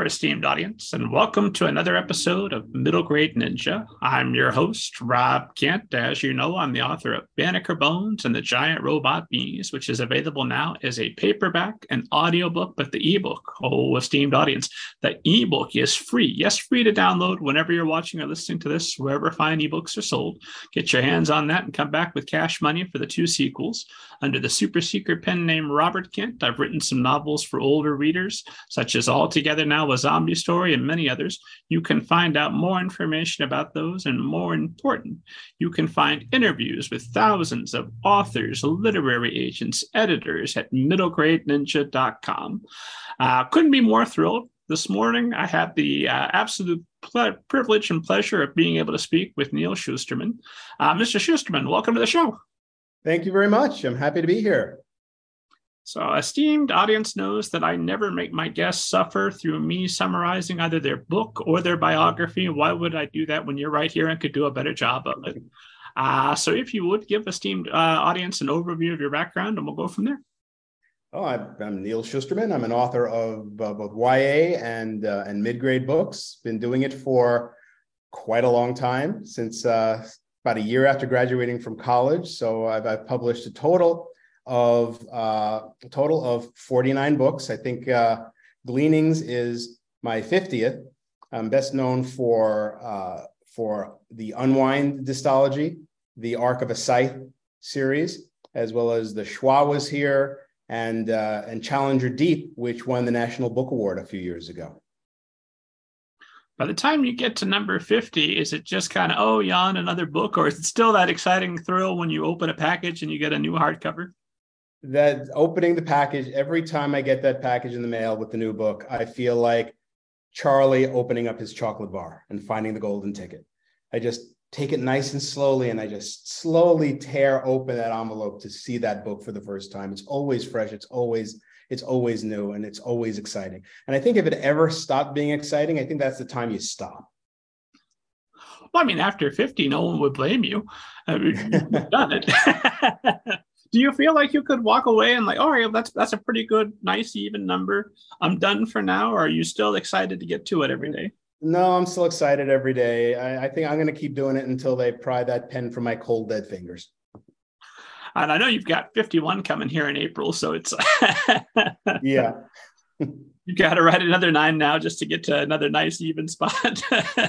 There, esteemed audience, and welcome to another episode of Middle Grade Ninja. I'm your host, Rob Kent. As you know, I'm the author of Banneker Bones and the Giant Robot Bees, which is available now as a paperback and audiobook, but the ebook, oh, esteemed audience, the ebook is free. Yes, free to download whenever you're watching or listening to this, wherever fine ebooks are sold. Get your hands on that and come back with cash money for the two sequels. Under the super secret pen name Robert Kent, I've written some novels for older readers, such as All together now a zombie story and many others you can find out more information about those and more important. You can find interviews with thousands of authors literary agents editors at middlegradeninja.com uh, couldn't be more thrilled. This morning i had the uh, absolute ple- privilege and pleasure of being able to speak with Neal Shusterman. uh, mr Shusterman, welcome to the show. Thank you very much. I'm happy to be here so, esteemed audience knows that I never make my guests suffer through me summarizing either their book or their biography. Why would I do that when you're right here and could do a better job of it? Uh, so, if you would give esteemed uh, audience an overview of your background, and we'll go from there. Oh, I'm Neal Shusterman. I'm an author of uh, both YA and uh, and mid grade books. Been doing it for quite a long time, since uh, about a year after graduating from college. So I've, I've published a total of uh, a total of 49 books. I think uh, Gleanings is my 50th. I'm best known for, uh, for the Unwind dystology, the Arc of a Scythe series, as well as the Schwa was here and, uh, and Challenger Deep, which won the National Book Award a few years ago. By the time you get to number 50, is it just kind of, oh, yawn, another book? Or is it still that exciting thrill when you open a package and you get a new hardcover? That opening the package every time I get that package in the mail with the new book, I feel like Charlie opening up his chocolate bar and finding the golden ticket. I just take it nice and slowly and I just slowly tear open that envelope to see that book for the first time. It's always fresh, it's always it's always new and it's always exciting. And I think if it ever stopped being exciting, I think that's the time you stop. Well, I mean, after 50, no one would blame you. I mean, you've done it. do you feel like you could walk away and like, oh, all right, that's that's a pretty good, nice, even number. I'm done for now. Or are you still excited to get to it every day? No, I'm still excited every day. I, I think I'm going to keep doing it until they pry that pen from my cold dead fingers. And I know you've got 51 coming here in April, so it's yeah. you got to write another nine now just to get to another nice even spot.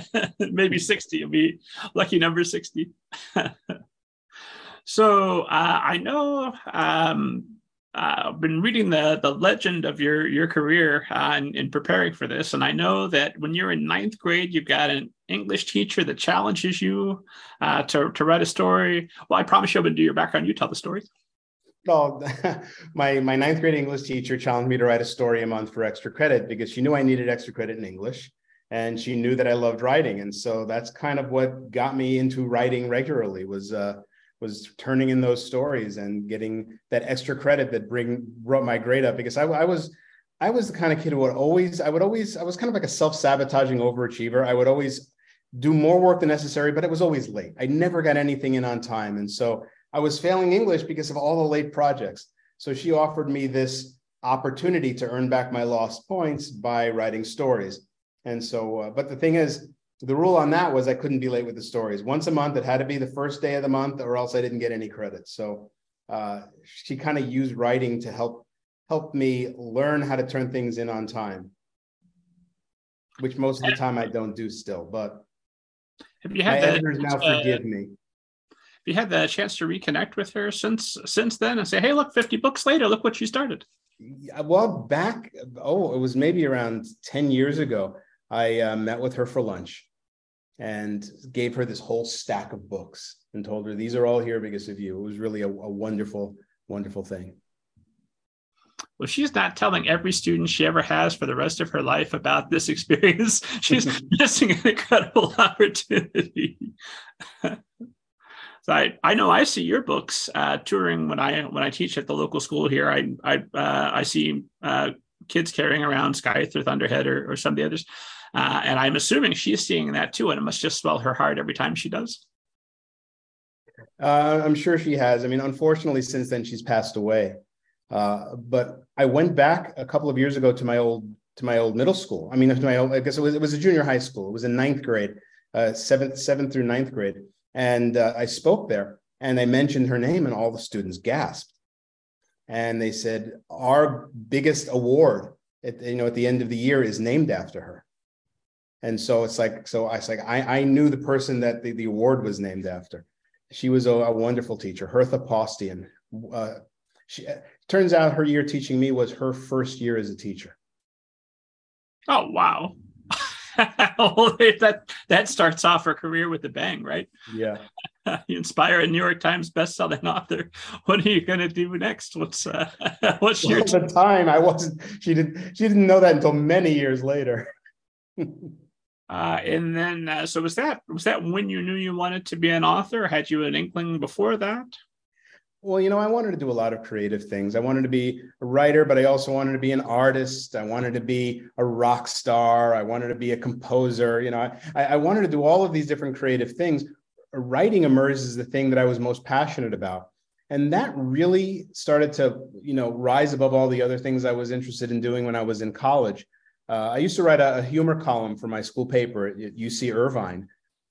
Maybe 60 will be lucky number 60. So uh, I know um, uh, I've been reading the the legend of your your career uh, in, in, preparing for this, and I know that when you're in ninth grade, you've got an English teacher that challenges you uh, to to write a story. Well, I promise you, to do your background. You tell the story. Well, my my ninth grade English teacher challenged me to write a story a month for extra credit because she knew I needed extra credit in English, and she knew that I loved writing, and so that's kind of what got me into writing regularly. Was uh, was turning in those stories and getting that extra credit that bring brought my grade up because I, I was I was the kind of kid who would always I would always I was kind of like a self-sabotaging overachiever. I would always do more work than necessary, but it was always late. I never got anything in on time. And so I was failing English because of all the late projects. So she offered me this opportunity to earn back my lost points by writing stories. And so, uh, but the thing is, the rule on that was I couldn't be late with the stories. Once a month, it had to be the first day of the month, or else I didn't get any credit. So uh, she kind of used writing to help help me learn how to turn things in on time, which most of the time I don't do still. But have you had my editors now uh, forgive me? Have you had the chance to reconnect with her since since then and say, "Hey, look, fifty books later, look what she started." Well, back oh, it was maybe around ten years ago. I uh, met with her for lunch and gave her this whole stack of books and told her these are all here because of you. It was really a, a wonderful, wonderful thing. Well, she's not telling every student she ever has for the rest of her life about this experience. She's missing an incredible opportunity. so I, I know I see your books uh, touring when I when I teach at the local school here. I I uh, I see uh, kids carrying around Scythe or Thunderhead or, or some of the others. Uh, and I'm assuming she's seeing that too, and it must just swell her heart every time she does. Uh, I'm sure she has. I mean, unfortunately, since then she's passed away. Uh, but I went back a couple of years ago to my old to my old middle school. I mean, to my old, I guess it was it was a junior high school. It was in ninth grade, uh, seventh seventh through ninth grade, and uh, I spoke there, and I mentioned her name, and all the students gasped, and they said, "Our biggest award, at, you know, at the end of the year, is named after her." And so it's like, so I was like, I, I knew the person that the, the award was named after. She was a, a wonderful teacher, Hertha Postian. Uh, she turns out her year teaching me was her first year as a teacher. Oh wow. that that starts off her career with a bang, right? Yeah. you inspire a New York Times best-selling author. What are you going to do next? What's uh, what's well, your at the time? I wasn't. She didn't. She didn't know that until many years later. Uh, and then, uh, so was that was that when you knew you wanted to be an author? Had you an inkling before that? Well, you know, I wanted to do a lot of creative things. I wanted to be a writer, but I also wanted to be an artist. I wanted to be a rock star. I wanted to be a composer. You know, I, I wanted to do all of these different creative things. Writing emerged as the thing that I was most passionate about. And that really started to, you know, rise above all the other things I was interested in doing when I was in college. Uh, I used to write a, a humor column for my school paper at UC Irvine,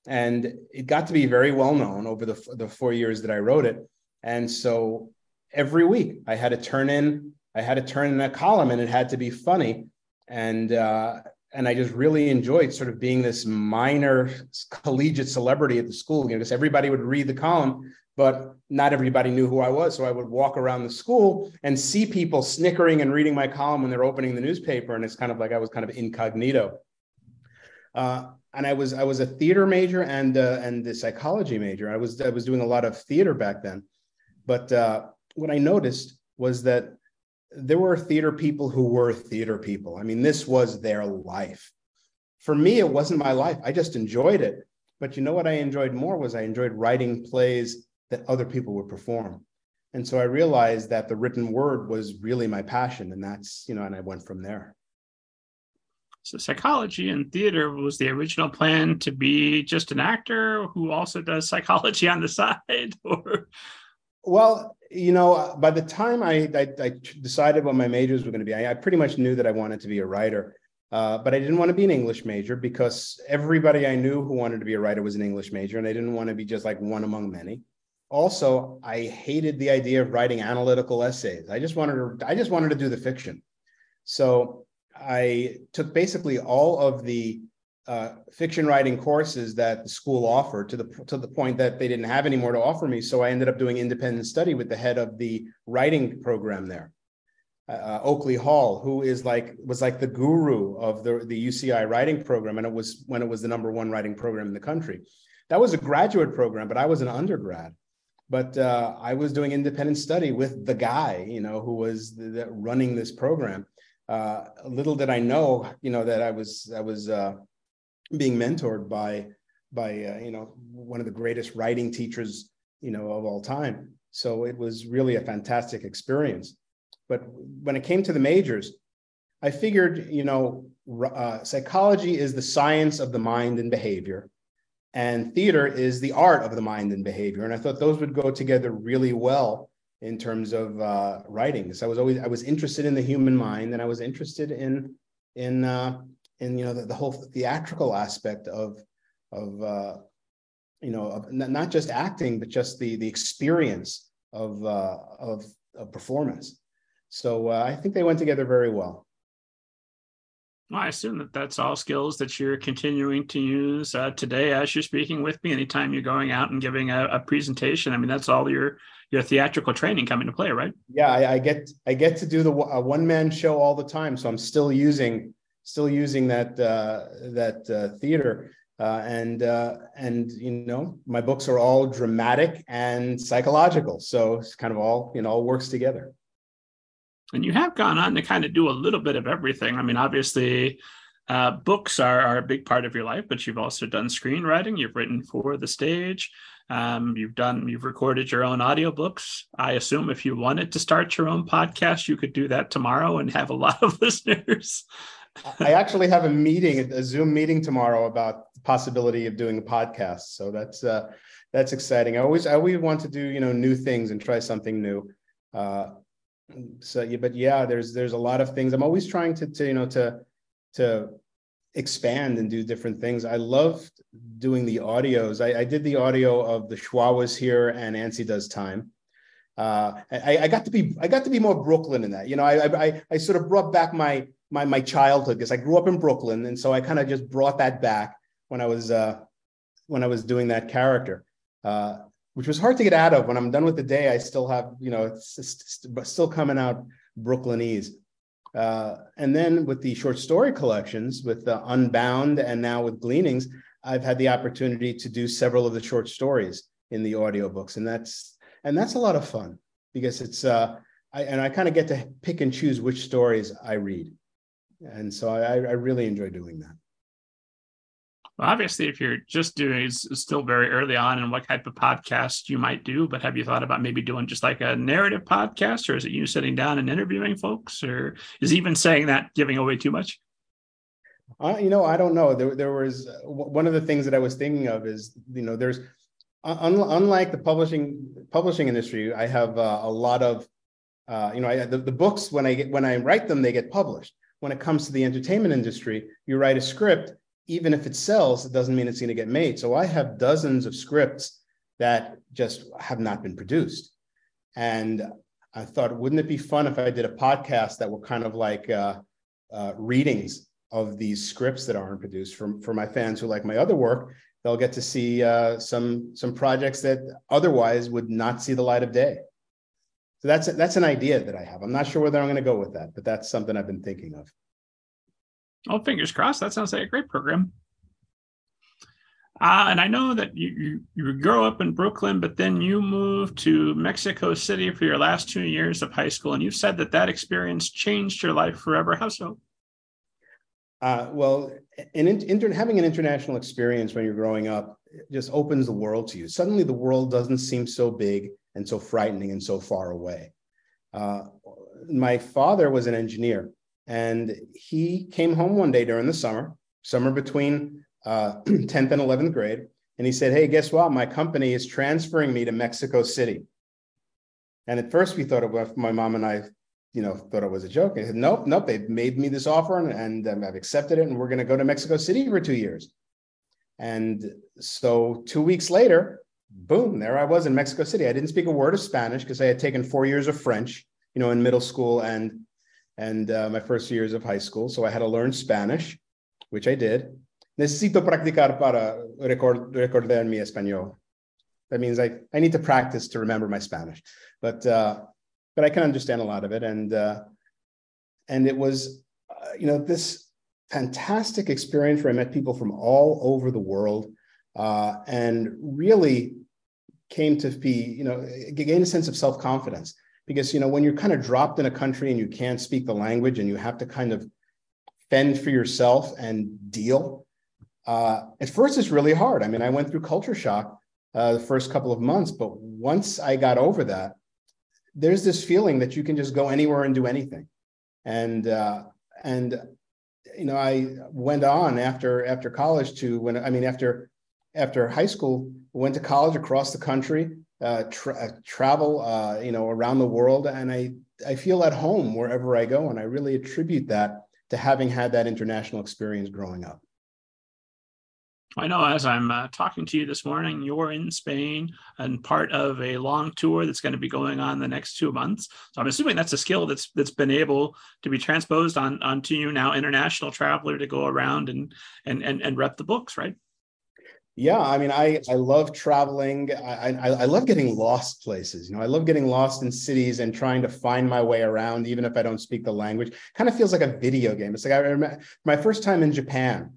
and it got to be very well known over the, the four years that I wrote it and so every week I had to turn in, I had to turn in a column and it had to be funny. And, uh, and I just really enjoyed sort of being this minor collegiate celebrity at the school, you know, because everybody would read the column, but not everybody knew who I was. So I would walk around the school and see people snickering and reading my column when they're opening the newspaper. And it's kind of like I was kind of incognito. Uh, and I was I was a theater major and uh, and the psychology major. I was I was doing a lot of theater back then, but uh, what I noticed was that there were theater people who were theater people. I mean, this was their life. For me, it wasn't my life. I just enjoyed it. But you know what I enjoyed more was I enjoyed writing plays that other people would perform. And so I realized that the written word was really my passion. And that's, you know, and I went from there. So psychology and theater was the original plan to be just an actor who also does psychology on the side or well, you know, by the time I, I, I decided what my majors were going to be, I, I, pretty much knew that I wanted to be a writer. Uh, but I didn't want to be an English major because everybody I knew who wanted to be a writer was an English major, and I didn't want to be just like one among many. Also, I hated the idea of writing analytical essays. I just wanted to, I just wanted to do the fiction. So I took basically all of the uh, fiction writing courses that the school offered to the to the point that they didn't have any more to offer me. So I ended up doing independent study with the head of the writing program there, uh, uh Oakley Hall, who is like was like the guru of the the UCI writing program, and it was when it was the number one writing program in the country. That was a graduate program, but I was an undergrad. But uh, I was doing independent study with the guy, you know, who was the, the running this program. Uh, little did I know, you know, that I was I was uh, being mentored by by uh, you know one of the greatest writing teachers you know of all time. So it was really a fantastic experience. But when it came to the majors i figured you know uh, psychology is the science of the mind and behavior and theater is the art of the mind and behavior and i thought those would go together really well in terms of uh, writing so i was always i was interested in the human mind and i was interested in in uh, and you know the, the whole theatrical aspect of of uh, you know of not just acting but just the the experience of uh, of, of performance. So uh, I think they went together very well. I assume that that's all skills that you're continuing to use uh, today as you're speaking with me. Anytime you're going out and giving a, a presentation, I mean, that's all your your theatrical training coming to play, right? Yeah, I, I get I get to do the one man show all the time, so I'm still using still using that uh, that uh, theater. Uh, and uh, and you know my books are all dramatic and psychological, so it's kind of all you know all works together. And you have gone on to kind of do a little bit of everything. I mean, obviously, uh, books are, are a big part of your life, but you've also done screenwriting. You've written for the stage. Um, you've done, you've recorded your own audiobooks. I assume if you wanted to start your own podcast, you could do that tomorrow and have a lot of listeners. I actually have a meeting, a Zoom meeting tomorrow about the possibility of doing a podcast. So that's uh, that's exciting. I always I always want to do you know new things and try something new. Uh, so yeah, but yeah, there's there's a lot of things. I'm always trying to to you know to to expand and do different things. I loved doing the audios. I, I did the audio of the Schwa was here and Antsy does time. Uh, I, I, got to be I got to be more Brooklyn in that. You know, I I, I sort of brought back my my my childhood because I grew up in Brooklyn, and so I kind of just brought that back when I was uh, when I was doing that character, uh, which was hard to get out of. When I'm done with the day, I still have you know it's, still coming out Brooklynese. Uh, and then with the short story collections, with the Unbound and now with Gleanings, I've had the opportunity to do several of the short stories in the audiobooks. And that's and that's a lot of fun because it's uh I, and I kind of get to pick and choose which stories I read. And so I, I really enjoy doing that. Well, obviously, if you're just doing it's still very early on and what type of podcast you might do, but have you thought about maybe doing just like a narrative podcast, or is it you sitting down and interviewing folks, or is even saying that giving away too much? Uh, you know, I don't know. There, there was uh, one of the things that I was thinking of is, you know, there's un, unlike the publishing publishing industry, I have uh, a lot of, uh, you know, I, the, the books when I get when I write them, they get published. When it comes to the entertainment industry, you write a script even if it sells, it doesn't mean it's going to get made. So I have dozens of scripts that just have not been produced. And I thought, wouldn't it be fun if I did a podcast that were kind of like uh, uh, readings of these scripts that aren't produced from for my fans who like my other work? They'll get to see uh, some some projects that otherwise would not see the light of day. So that's that's an idea that I have. I'm not sure whether I'm going to go with that, but that's something I've been thinking of. Oh, fingers crossed. That sounds like a great program. Uh, and I know that you, you, you grow up in Brooklyn, but then you moved to Mexico City for your last two years of high school, and you said that that experience changed your life forever. How so? Uh, well, in, in, having an international experience when you're growing up just opens the world to you. Suddenly, the world doesn't seem so big and so frightening and so far away. Uh, my father was an engineer, and he came home one day during the summer, summer between uh, 10th and 11th grade. And he said, Hey, guess what? My company is transferring me to Mexico City. And at first we thought it was my mom and I, you know, thought it was a joke. I said, Nope, nope, they've made me this offer and, and um, I've accepted it. And we're going to go to Mexico City for two years. And so two weeks later, boom, there I was in Mexico City. I didn't speak a word of Spanish because I had taken four years of French, you know, in middle school and and uh, my first years of high school. So I had to learn Spanish, which I did. Necesito practicar para recordar mi español. That means I, I need to practice to remember my Spanish, but uh, but I can understand a lot of it, and uh, and it was uh, you know this fantastic experience where I met people from all over the world, uh, and really came to be you know gain a sense of self confidence because you know when you're kind of dropped in a country and you can't speak the language and you have to kind of fend for yourself and deal uh, at first it's really hard. I mean i went through culture shock uh, the first couple of months but once i got over that there's this feeling that you can just go anywhere and do anything. And uh, and you know i went on after after college to when i mean after after high school went to college across the country uh, tra- uh, travel, uh, you know, around the world, and I I feel at home wherever I go, and I really attribute that to having had that international experience growing up. I know as I'm uh, talking to you this morning, you're in Spain and part of a long tour that's going to be going on the next two months. So I'm assuming that's a skill that's that's been able to be transposed on onto you now, international traveler, to go around and and and, and rep the books, right? Yeah, I mean, I I love traveling. I, I, I love getting lost places. You know, I love getting lost in cities and trying to find my way around, even if I don't speak the language. Kind of feels like a video game. It's like I remember my first time in Japan.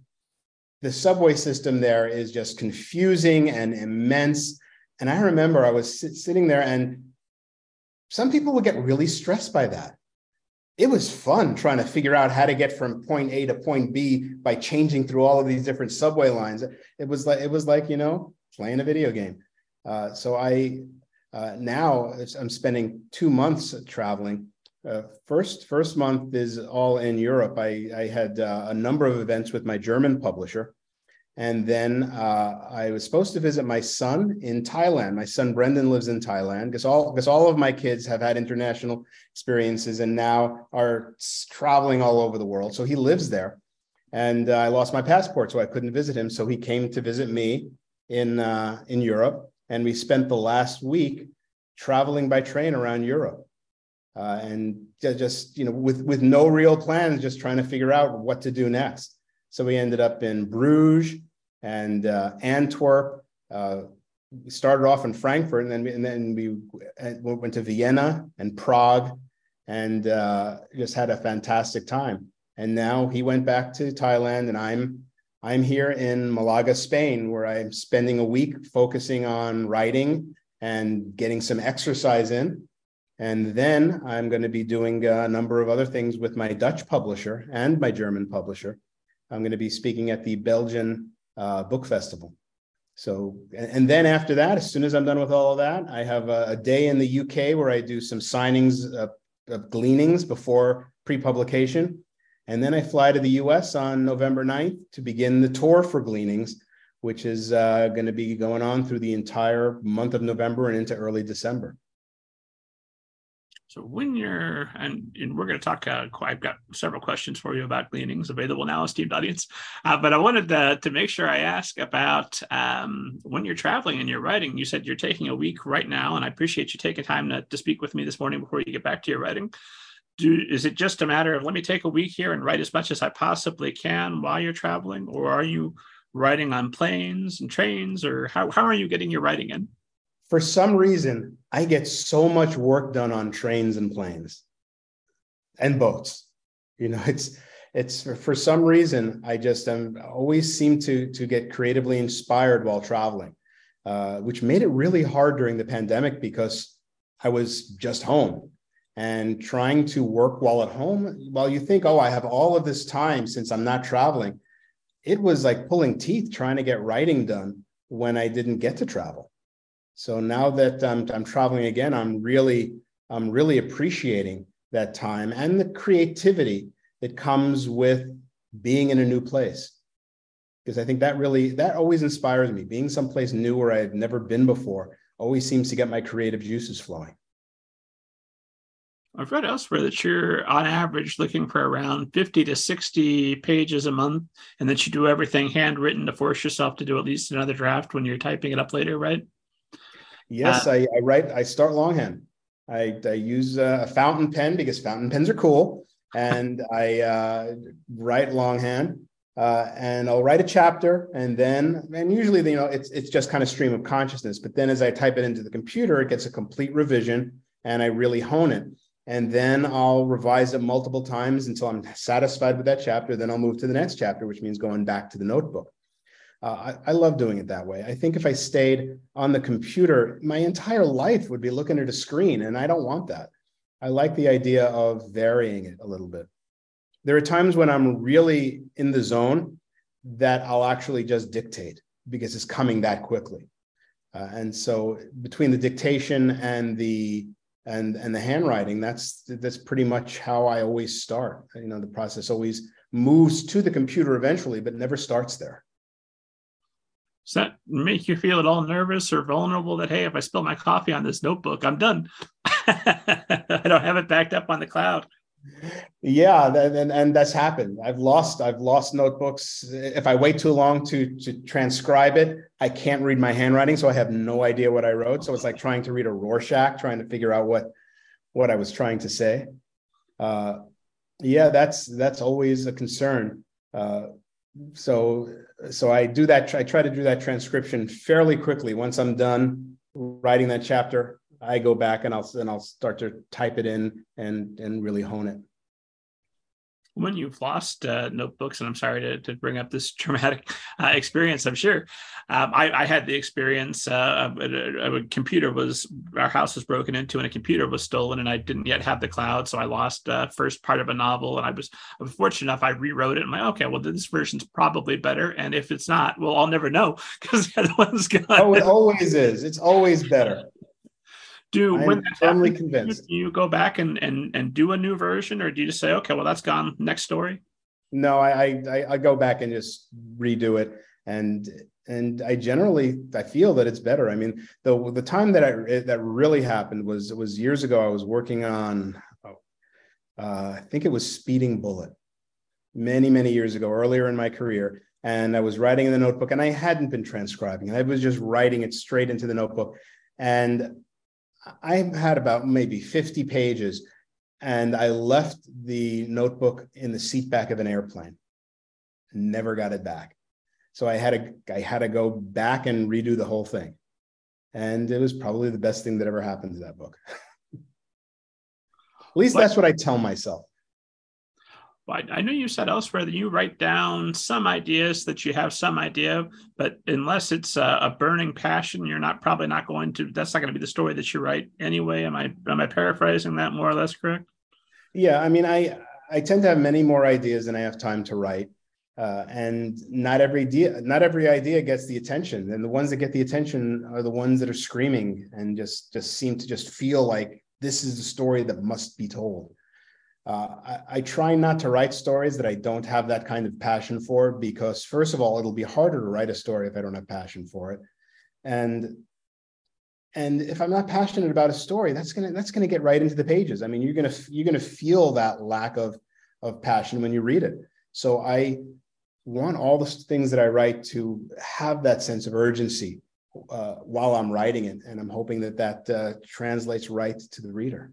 The subway system there is just confusing and immense. And I remember I was sit, sitting there, and some people would get really stressed by that it was fun trying to figure out how to get from point A to point B by changing through all of these different subway lines. It was like it was like you know playing a video game. Uh, so I uh, now I'm spending two months traveling. Uh, first first month is all in Europe. I I had uh, a number of events with my German publisher. And then uh, I was supposed to visit my son in Thailand. My son Brendan lives in Thailand because all because all of my kids have had international experiences and now are traveling all over the world. So he lives there. and uh, I lost my passport, so I couldn't visit him. So he came to visit me in uh, in Europe, and we spent the last week traveling by train around Europe, uh, and just you know with with no real plans, just trying to figure out what to do next. So we ended up in Bruges and uh, Antwerp. Uh, we started off in Frankfurt, and then and then we went to Vienna and Prague, and uh, just had a fantastic time. And now he went back to Thailand, and I'm I'm here in Malaga, Spain, where I'm spending a week focusing on writing and getting some exercise in. And then I'm going to be doing a number of other things with my Dutch publisher and my German publisher. I'm going to be speaking at the Belgian uh, Book Festival. So, and then after that, as soon as I'm done with all of that, I have a, a day in the UK where I do some signings of, of gleanings before pre publication. And then I fly to the US on November 9th to begin the tour for Gleanings, which is uh, going to be going on through the entire month of November and into early December. So when you're, and, and we're going to talk, uh, I've got several questions for you about gleanings available now, esteemed audience. Uh, but I wanted to, to make sure I ask about um, when you're traveling and you're writing. You said you're taking a week right now, and I appreciate you taking time to, to speak with me this morning before you get back to your writing do is it just a matter of let me take a week here and write as much as I possibly can while you're traveling, or are you writing on planes and trains, or how how are you getting your writing in? For some reason, I get so much work done on trains and planes and boats. You know, it's it's for some reason I just am always seem to to get creatively inspired while traveling, uh, which made it really hard during the pandemic because I was just home and trying to work while at home. While you think oh i have all of this time since i'm not traveling. It was like pulling teeth trying to get writing done when i didn't get to travel so now that I'm, I'm traveling again i'm really i'm really appreciating that time and the creativity that comes with being in a new place. Because i think that really that always inspires me. Being someplace new where i've never been before always seems to get my creative juices flowing. I've read elsewhere that you're on average looking for around 50 to 60 pages a month and that you do everything handwritten to force yourself to do at least another draft when you're typing it up later, right? Yes, uh, I, I, write, I start longhand. I, I use a fountain pen because fountain pens are cool. And I uh, write longhand. Uh, and I'll write a chapter, and then, and usually, you know, it's it's just kind of stream of consciousness. But then, as I type it into the computer, it gets a complete revision, and I really hone it and then I'll revise it multiple times until I'm satisfied with that chapter. Then I'll move to the next chapter, which means going back to the notebook. Uh, I, I, love doing it that way. I think if I stayed on the computer, my entire life would be looking at a screen, and I don't want that. I like the idea of varying it a little bit. There are times when I'm really in the zone that I'll actually just dictate because it's coming that quickly. Uh, and so between the dictation and the and and the handwriting that's that's pretty much how i always start you know the process always moves to the computer eventually but never starts there does that make you feel at all nervous or vulnerable that hey if i spill my coffee on this notebook i'm done? I don't have it backed up on the cloud. Yeah and, and that's happened. I've lost i've lost notebooks. If i wait too long to to transcribe it i can't read my handwriting so i have no idea what i wrote. So it's like trying to read a rorschach trying to figure out what what i was trying to say. Uh, yeah that's that's always a concern. Uh, so so i do that i try to do that transcription fairly quickly once i'm done writing that chapter I go back and I'll and I'll start to type it in and and really hone it. When you've lost uh, notebooks, and I'm sorry to, to bring up this traumatic uh, experience, I'm sure um, I, I, had the experience. Uh, a, a, computer was our house was broken into, and a computer was stolen, and I didn't yet have the cloud, so I lost uh, first part of a novel. And I was, fortunate enough I rewrote it. I'm like, okay, well this version's probably better, and if it's not, well I'll never know because the other one's gone. Oh, it always is. It's always better do I'm when that's firmly happens, convinced. Do you go back and, and and do a new version, or do you just say, okay, well that's gone, next story? No, I I, I go back and just redo it, and and I generally I feel that it's better. I mean, the the time that I that really happened was was years ago. I was working on, oh, uh, I think it was Speeding Bullet, many, many years ago, earlier in my career. And I was writing in the notebook and I hadn't been transcribing. I was just writing it straight into the notebook. And I had about maybe 50 pages and I left the notebook in the seat back of an airplane. Never got it back. So I had to I had to go back and redo the whole thing. And it was probably the best thing that ever happened to that book. At least that's what I tell myself. I know you said elsewhere that you write down some ideas that you have some idea, but unless it's a, a, burning passion, you're not probably not going to. That's not going to be the story that you write anyway. Am I am I paraphrasing that more or less correct? Yeah, I mean, I I tend to have many more ideas than I have time to write, uh, and not every idea not every idea gets the attention. And the ones that get the attention are the ones that are screaming and just just seem to just feel like this is the story that must be told. Uh, I, I, try not to write stories that I don't have that kind of passion for because, first of all, it'll be harder to write a story if I don't have passion for it, and and if I'm not passionate about a story, that's gonna that's gonna get right into the pages. I mean, you're gonna you're gonna feel that lack of of passion when you read it. So I want all the things that I write to have that sense of urgency uh, while I'm writing it, and I'm hoping that that uh, translates right to the reader.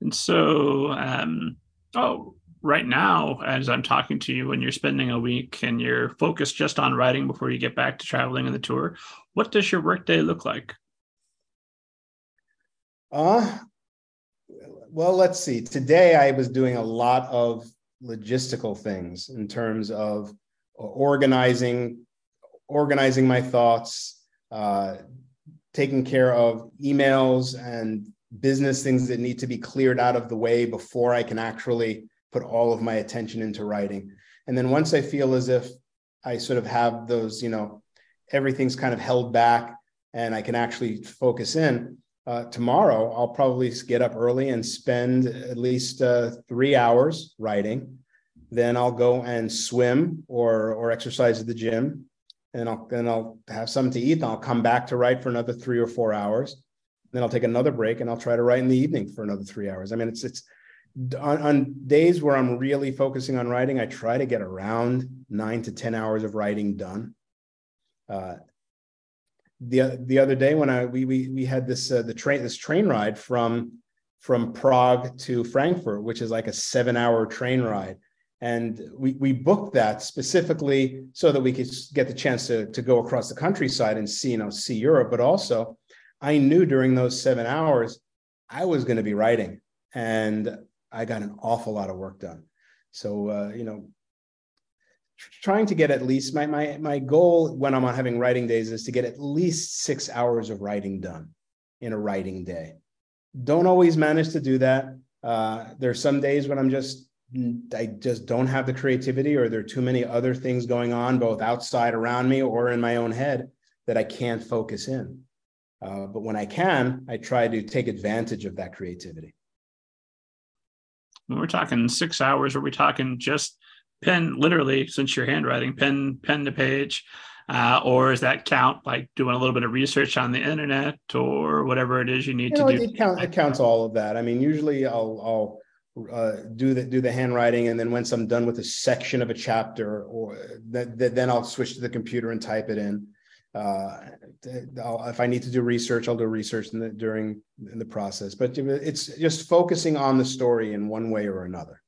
And so, um, oh, right now, as I'm talking to you, when you're spending a week and you're focused just on writing before you get back to traveling and the tour, what does your workday look like? Uh, well, let's see. Today I was doing a lot of logistical things in terms of organizing, organizing my thoughts, uh, taking care of emails and business things that need to be cleared out of the way before I can actually put all of my attention into writing. And then once I feel as if I sort of have those, you know, everything's kind of held back and I can actually focus in, uh, tomorrow I'll probably get up early and spend at least uh, three hours writing. Then I'll go and swim or or exercise at the gym, and I'll then I'll have something to eat. And I'll come back to write for another three or four hours then I'll take another break and I'll try to write in the evening for another three hours. I mean, it's it's on, on days where I'm really focusing on writing, I try to get around nine to ten hours of writing done. Uh, the the other day when I we we we had this uh, the train this train ride from from Prague to Frankfurt, which is like a seven hour train ride. And we, we booked that specifically so that we could get the chance to, to go across the countryside and see, you know, see Europe, but also I knew during those seven hours I was going to be writing, and I got an awful lot of work done. So uh, you know, trying to get at least my my my goal when I'm having writing days is to get at least six hours of writing done in a writing day. Don't always manage to do that. Uh, there's some days when I'm just I just don't have the creativity, or there are too many other things going on, both outside around me or in my own head, that I can't focus in. Uh, but when I can, I try to take advantage of that creativity. When we're talking six hours, are we talking just pen, literally, since you're handwriting, pen, pen to page? Uh, or is that count like doing a little bit of research on the internet or whatever it is you need you know, to do? It, count, it counts all of that. I mean, usually I'll, I'll uh, do the do the handwriting, and then once I'm done with a section of a chapter, or that, then I'll switch to the computer and type it in uh, if I need to do research, I'll do research in the, during in the process. But it's just focusing on the story in one way or another.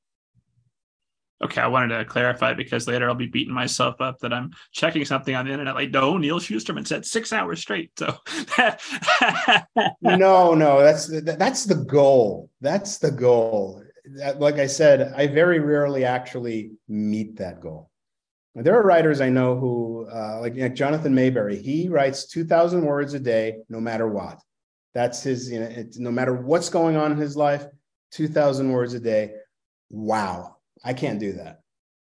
Okay, I wanted to clarify because later I'll be beating myself up that I'm checking something on the internet. Like, no, Neal Shusterman said six hours straight. So, no, no, that's that's the goal. That's the goal. Like I said, I very rarely actually meet that goal. There are writers I know who, uh, like, like Jonathan Maberry, he writes 2,000 words a day, no matter what. That's his, you know, no matter what's going on in his life, 2,000 words a day. Wow. I can't do that.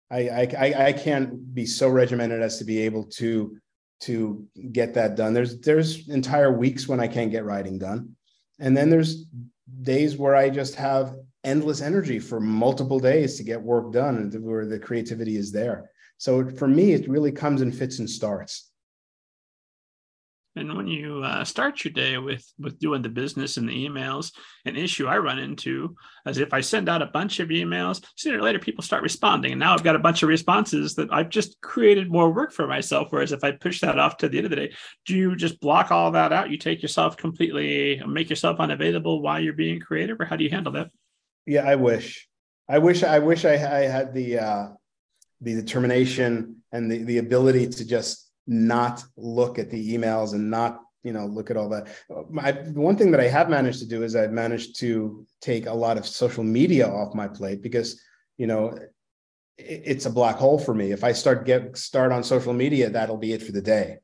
I, I, I can't be so regimented as to be able to, to get that done. There's, there's entire weeks when I can't get writing done. And then there's days where I just have endless energy for multiple days to get work done and where the creativity is there. So for me, it really comes in fits and starts. And when you uh, start your day with with doing the business and the emails, an issue I run into is if I send out a bunch of emails, sooner or later people start responding, and now I've got a bunch of responses that I've just created more work for myself. Whereas if I push that off to the end of the day, do you just block all that out? You take yourself completely, make yourself unavailable while you're being creative, or how do you handle that? Yeah, I wish, I wish, I wish I, I had the uh, the determination and the the ability to just not look at the emails and not you know look at all that. One thing that i have managed to do is i've managed to take a lot of social media off my plate because you know it, it's a black hole for me. If i start get start on social media that'll be it for the day.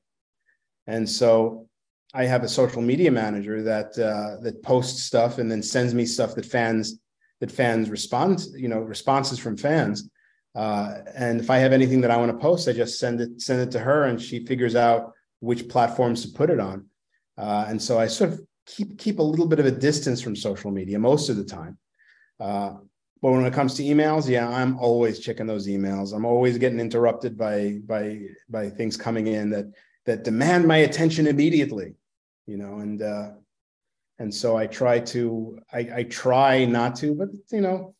And so i have a social media manager that uh, that posts stuff and then sends me stuff that fans that fans respond you know responses from fans uh, and if I have anything that I want to post, I just send it send it to her, and she figures out which platforms to put it on. Uh, and so I sort of keep keep a little bit of a distance from social media most of the time. Uh, but when it comes to emails, yeah, I'm always checking those emails. I'm always getting interrupted by by by things coming in that that demand my attention immediately, you know. And uh, and so I try to I, I try not to, but you know,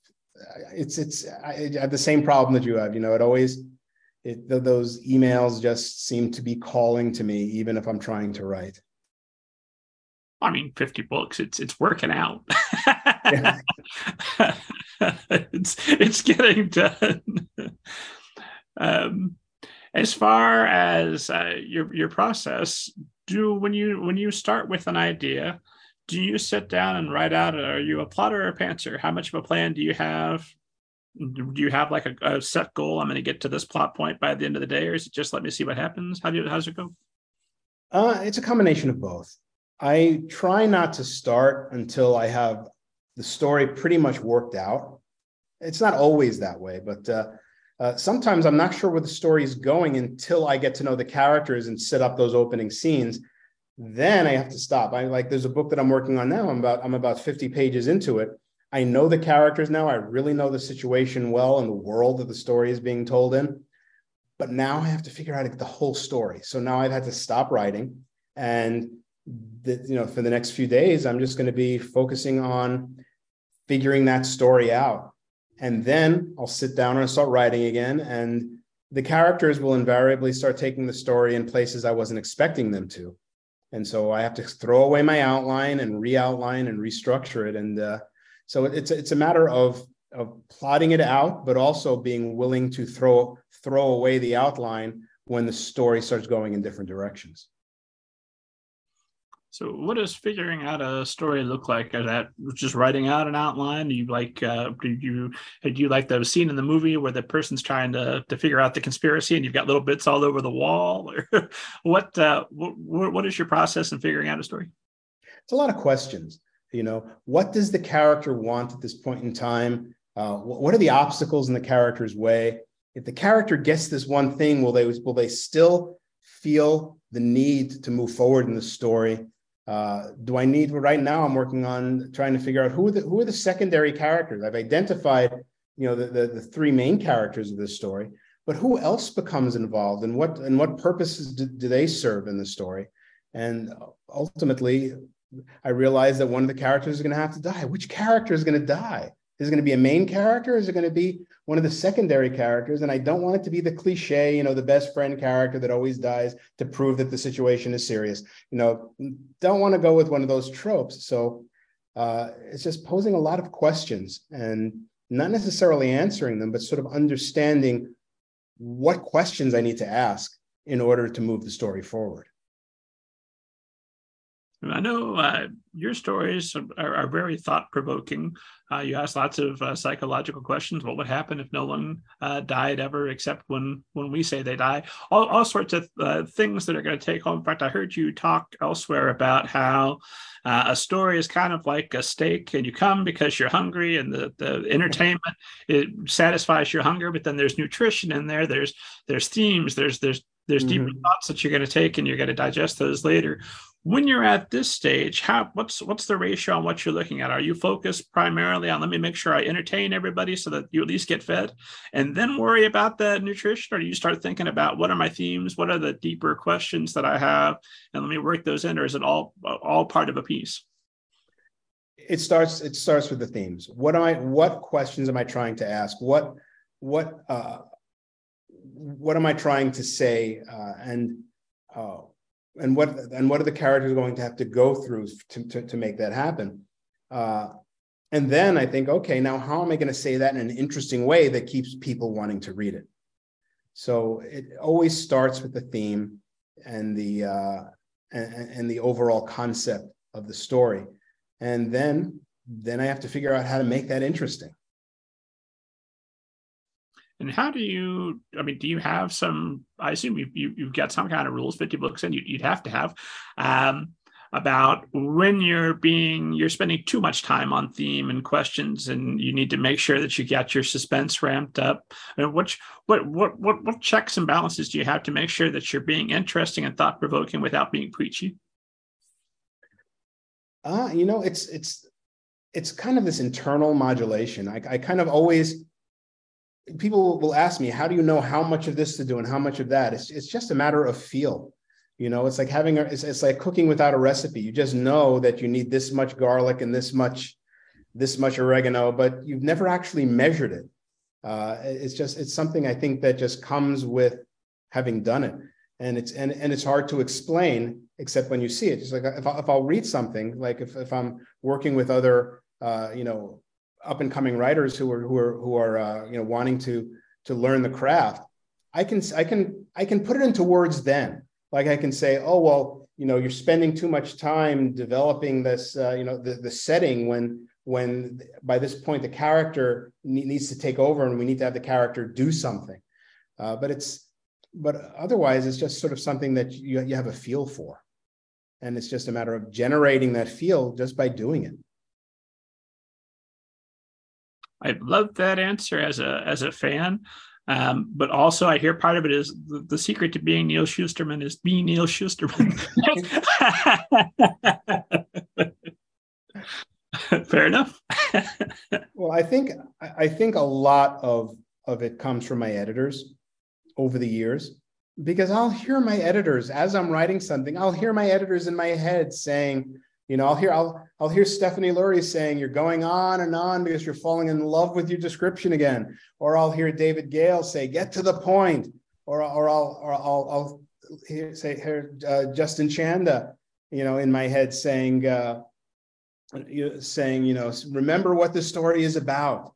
it's it's I, I have the same problem that you have. You know, it always it those emails just seem to be calling to me, even if I'm trying to write. I mean, 50 books, it's it's working out. it's it's getting done. um, as far as uh, your your process, do when you when you start with an idea, do you sit down and write out are you a plotter or a pantser? How much of a plan do you have? Do you have like a, a set goal i'm going to get to this plot point by the end of the day or is it just let me see what happens? How do you how does it go? Uh, it's a combination of both. I try not to start until i have the story pretty much worked out. It's not always that way but uh, uh, sometimes i'm not sure where the story is going until i get to know the characters and set up those opening scenes then I have to stop. I like there's a book that I'm working on now. I'm about I'm about 50 pages into it. I know the characters now. I really know the situation well and the world that the story is being told in. But now I have to figure out the whole story. So now I've had to stop writing, and the, you know for the next few days I'm just going to be focusing on figuring that story out, and then I'll sit down and start writing again. And the characters will invariably start taking the story in places I wasn't expecting them to and so I have to throw away my outline and re-outline and restructure it. And uh, so it's it's a matter of of plotting it out, but also being willing to throw throw away the outline when the story starts going in different directions. So, what does figuring out a story look like? Is that just writing out an outline? Do you like? Uh, do you do you like the scene in the movie where the person's trying to to figure out the conspiracy and you've got little bits all over the wall? Or what, uh, what what is your process in figuring out a story? It's a lot of questions. You know, what does the character want at this point in time? Uh, what are the obstacles in the character's way? If the character gets this one thing, will they will they still feel the need to move forward in the story? Uh, do I need right now? I'm working on trying to figure out who are the who are the secondary characters. I've identified, you know, the, the, the three main characters of this story, but who else becomes involved and what and what purposes do, do they serve in the story? And ultimately, I realized that one of the characters is going to have to die. Which character is going to die? Is it going to be a main character? Is it going to be one of the secondary characters? And I don't want it to be the cliche, you know, the best friend character that always dies to prove that the situation is serious. You know, don't want to go with one of those tropes. So uh, it's just posing a lot of questions and not necessarily answering them, but sort of understanding what questions I need to ask in order to move the story forward. I know uh, your stories are, are very thought provoking. Uh, you ask lots of uh, psychological questions. What would happen if no one uh, died ever, except when when we say they die? All, all sorts of uh, things that are going to take home. In fact, I heard you talk elsewhere about how uh, a story is kind of like a steak, and you come because you're hungry, and the, the entertainment it satisfies your hunger. But then there's nutrition in there. There's there's themes. There's there's there's mm-hmm. deeper thoughts that you're going to take, and you're going to digest those later when you're at this stage, how what's what's the ratio on what you're looking at? Are you focused primarily on let me make sure I entertain everybody so that you at least get fed, and then worry about the nutrition, or do you start thinking about what are my themes, what are the deeper questions that I have, and let me work those in, or is it all all part of a piece? It starts it starts with the themes. What am I? What questions am I trying to ask? What what uh, what am I trying to say? Uh, and uh, and what and what are the characters going to have to go through to, to, to make that happen? Uh, and then i think okay now how am i going to say that in an interesting way that keeps people wanting to read it? So it always starts with the theme and the uh, and, and the overall concept of the story. And then then i have to figure out how to make that interesting and how do you? I mean, do you have some? I assume you, you have got some kind of rules, fifty books, and you, would have to have um, about when you're being you're spending too much time on theme and questions, and you need to make sure that you get your suspense ramped up. I mean, what what what what what checks and balances do you have to make sure that you're being interesting and thought provoking without being preachy? Uh, you know, it's it's it's kind of this internal modulation. I, I kind of always people will ask me, how do you know how much of this to do and how much of that? It's, it's just a matter of feel. You know, it's like having a, it's, it's like cooking without a recipe. You just know that you need this much garlic and this much, this much oregano, but you've never actually measured it. Uh, it's just, it's something I think that just comes with having done it. And it's, and, and it's hard to explain except when you see it. Just like if, I, if I'll read something, like if, if I'm working with other, uh, you know, up and coming writers who are who are who are uh, you know wanting to to learn the craft i can i can i can put it into words then. Like i can say oh well you know you're spending too much time developing this uh, you know the, the setting when when by this point the character needs to take over and we need to have the character do something. Uh, but it's but otherwise it's just sort of something that you, you have a feel for. And it's just a matter of generating that feel just by doing it I love that answer as a as a fan. Um, but also, I hear part of it is the, the, secret to being Neal Shusterman is be Neal Shusterman. Fair enough. well, I think I think a lot of of it comes from my editors over the years because I'll hear my editors as I'm writing something. I'll hear my editors in my head saying, you know, I'll hear I'll I'll hear Stephanie Lurie saying you're going on and on because you're falling in love with your description again, or I'll hear David Gale say get to the point, or or I'll or I'll I'll hear, say hear uh, Justin Chanda, you know, in my head saying uh, saying you know remember what the story is about,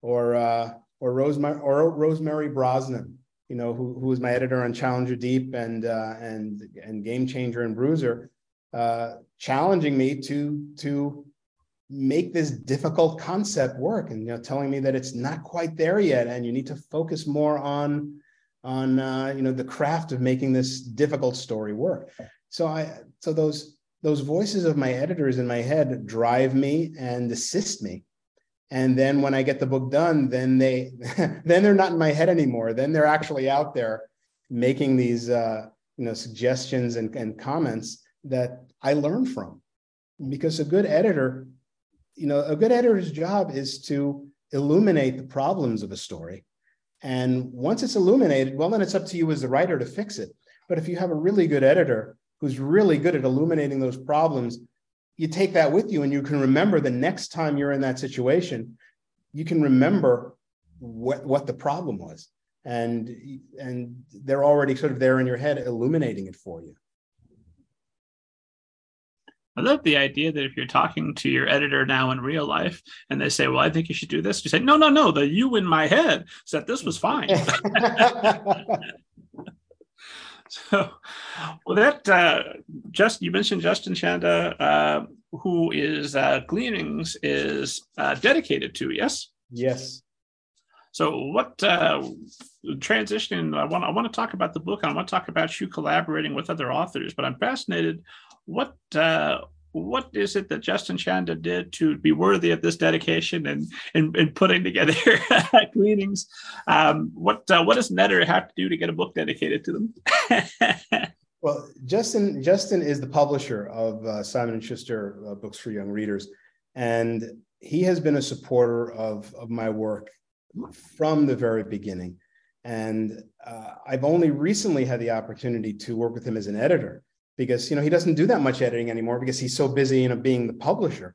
or uh, or Rosemary or Rosemary Brosnan, you know, who who was my editor on Challenger Deep and uh, and and Game Changer and Bruiser uh, challenging me to to make this difficult concept work and you know telling me that it's not quite there yet and you need to focus more on on uh, you know the craft of making this difficult story work. So i so those those voices of my editors in my head drive me and assist me. And then when i get the book done then they then they're not in my head anymore. Then they're actually out there making these uh, you know suggestions and, and comments that I learn from. Because a good editor, you know, a good editor's job is to illuminate the problems of a story. And once it's illuminated, well, then it's up to you as the writer to fix it. But if you have a really good editor who's really good at illuminating those problems, you take that with you and you can remember the next time you're in that situation, you can remember what, what the problem was. And, and they're already sort of there in your head illuminating it for you. I love the idea that if you're talking to your editor now in real life and they say, Well, I think you should do this, you say, No, no, no, the you in my head said this was fine. so, well, that uh, just you mentioned Justin Chanda, uh, who is uh, Gleanings is uh, dedicated to, yes? Yes. So, what uh, transition? I want I want to talk about the book. I want to talk about you collaborating with other authors, but I'm fascinated what uh, what is it that Justin Chanda did to be worthy of this dedication and and, and putting together Gleanings? Um, what uh, what does an have to do to get a book dedicated to them? Well, Justin Justin is the publisher of uh, Simon and Schuster uh, books for young readers, and he has been a supporter of of my work from the very beginning. And uh, I've only recently had the opportunity to work with him as an editor because you know he doesn't do that much editing anymore because he's so busy you know being the publisher.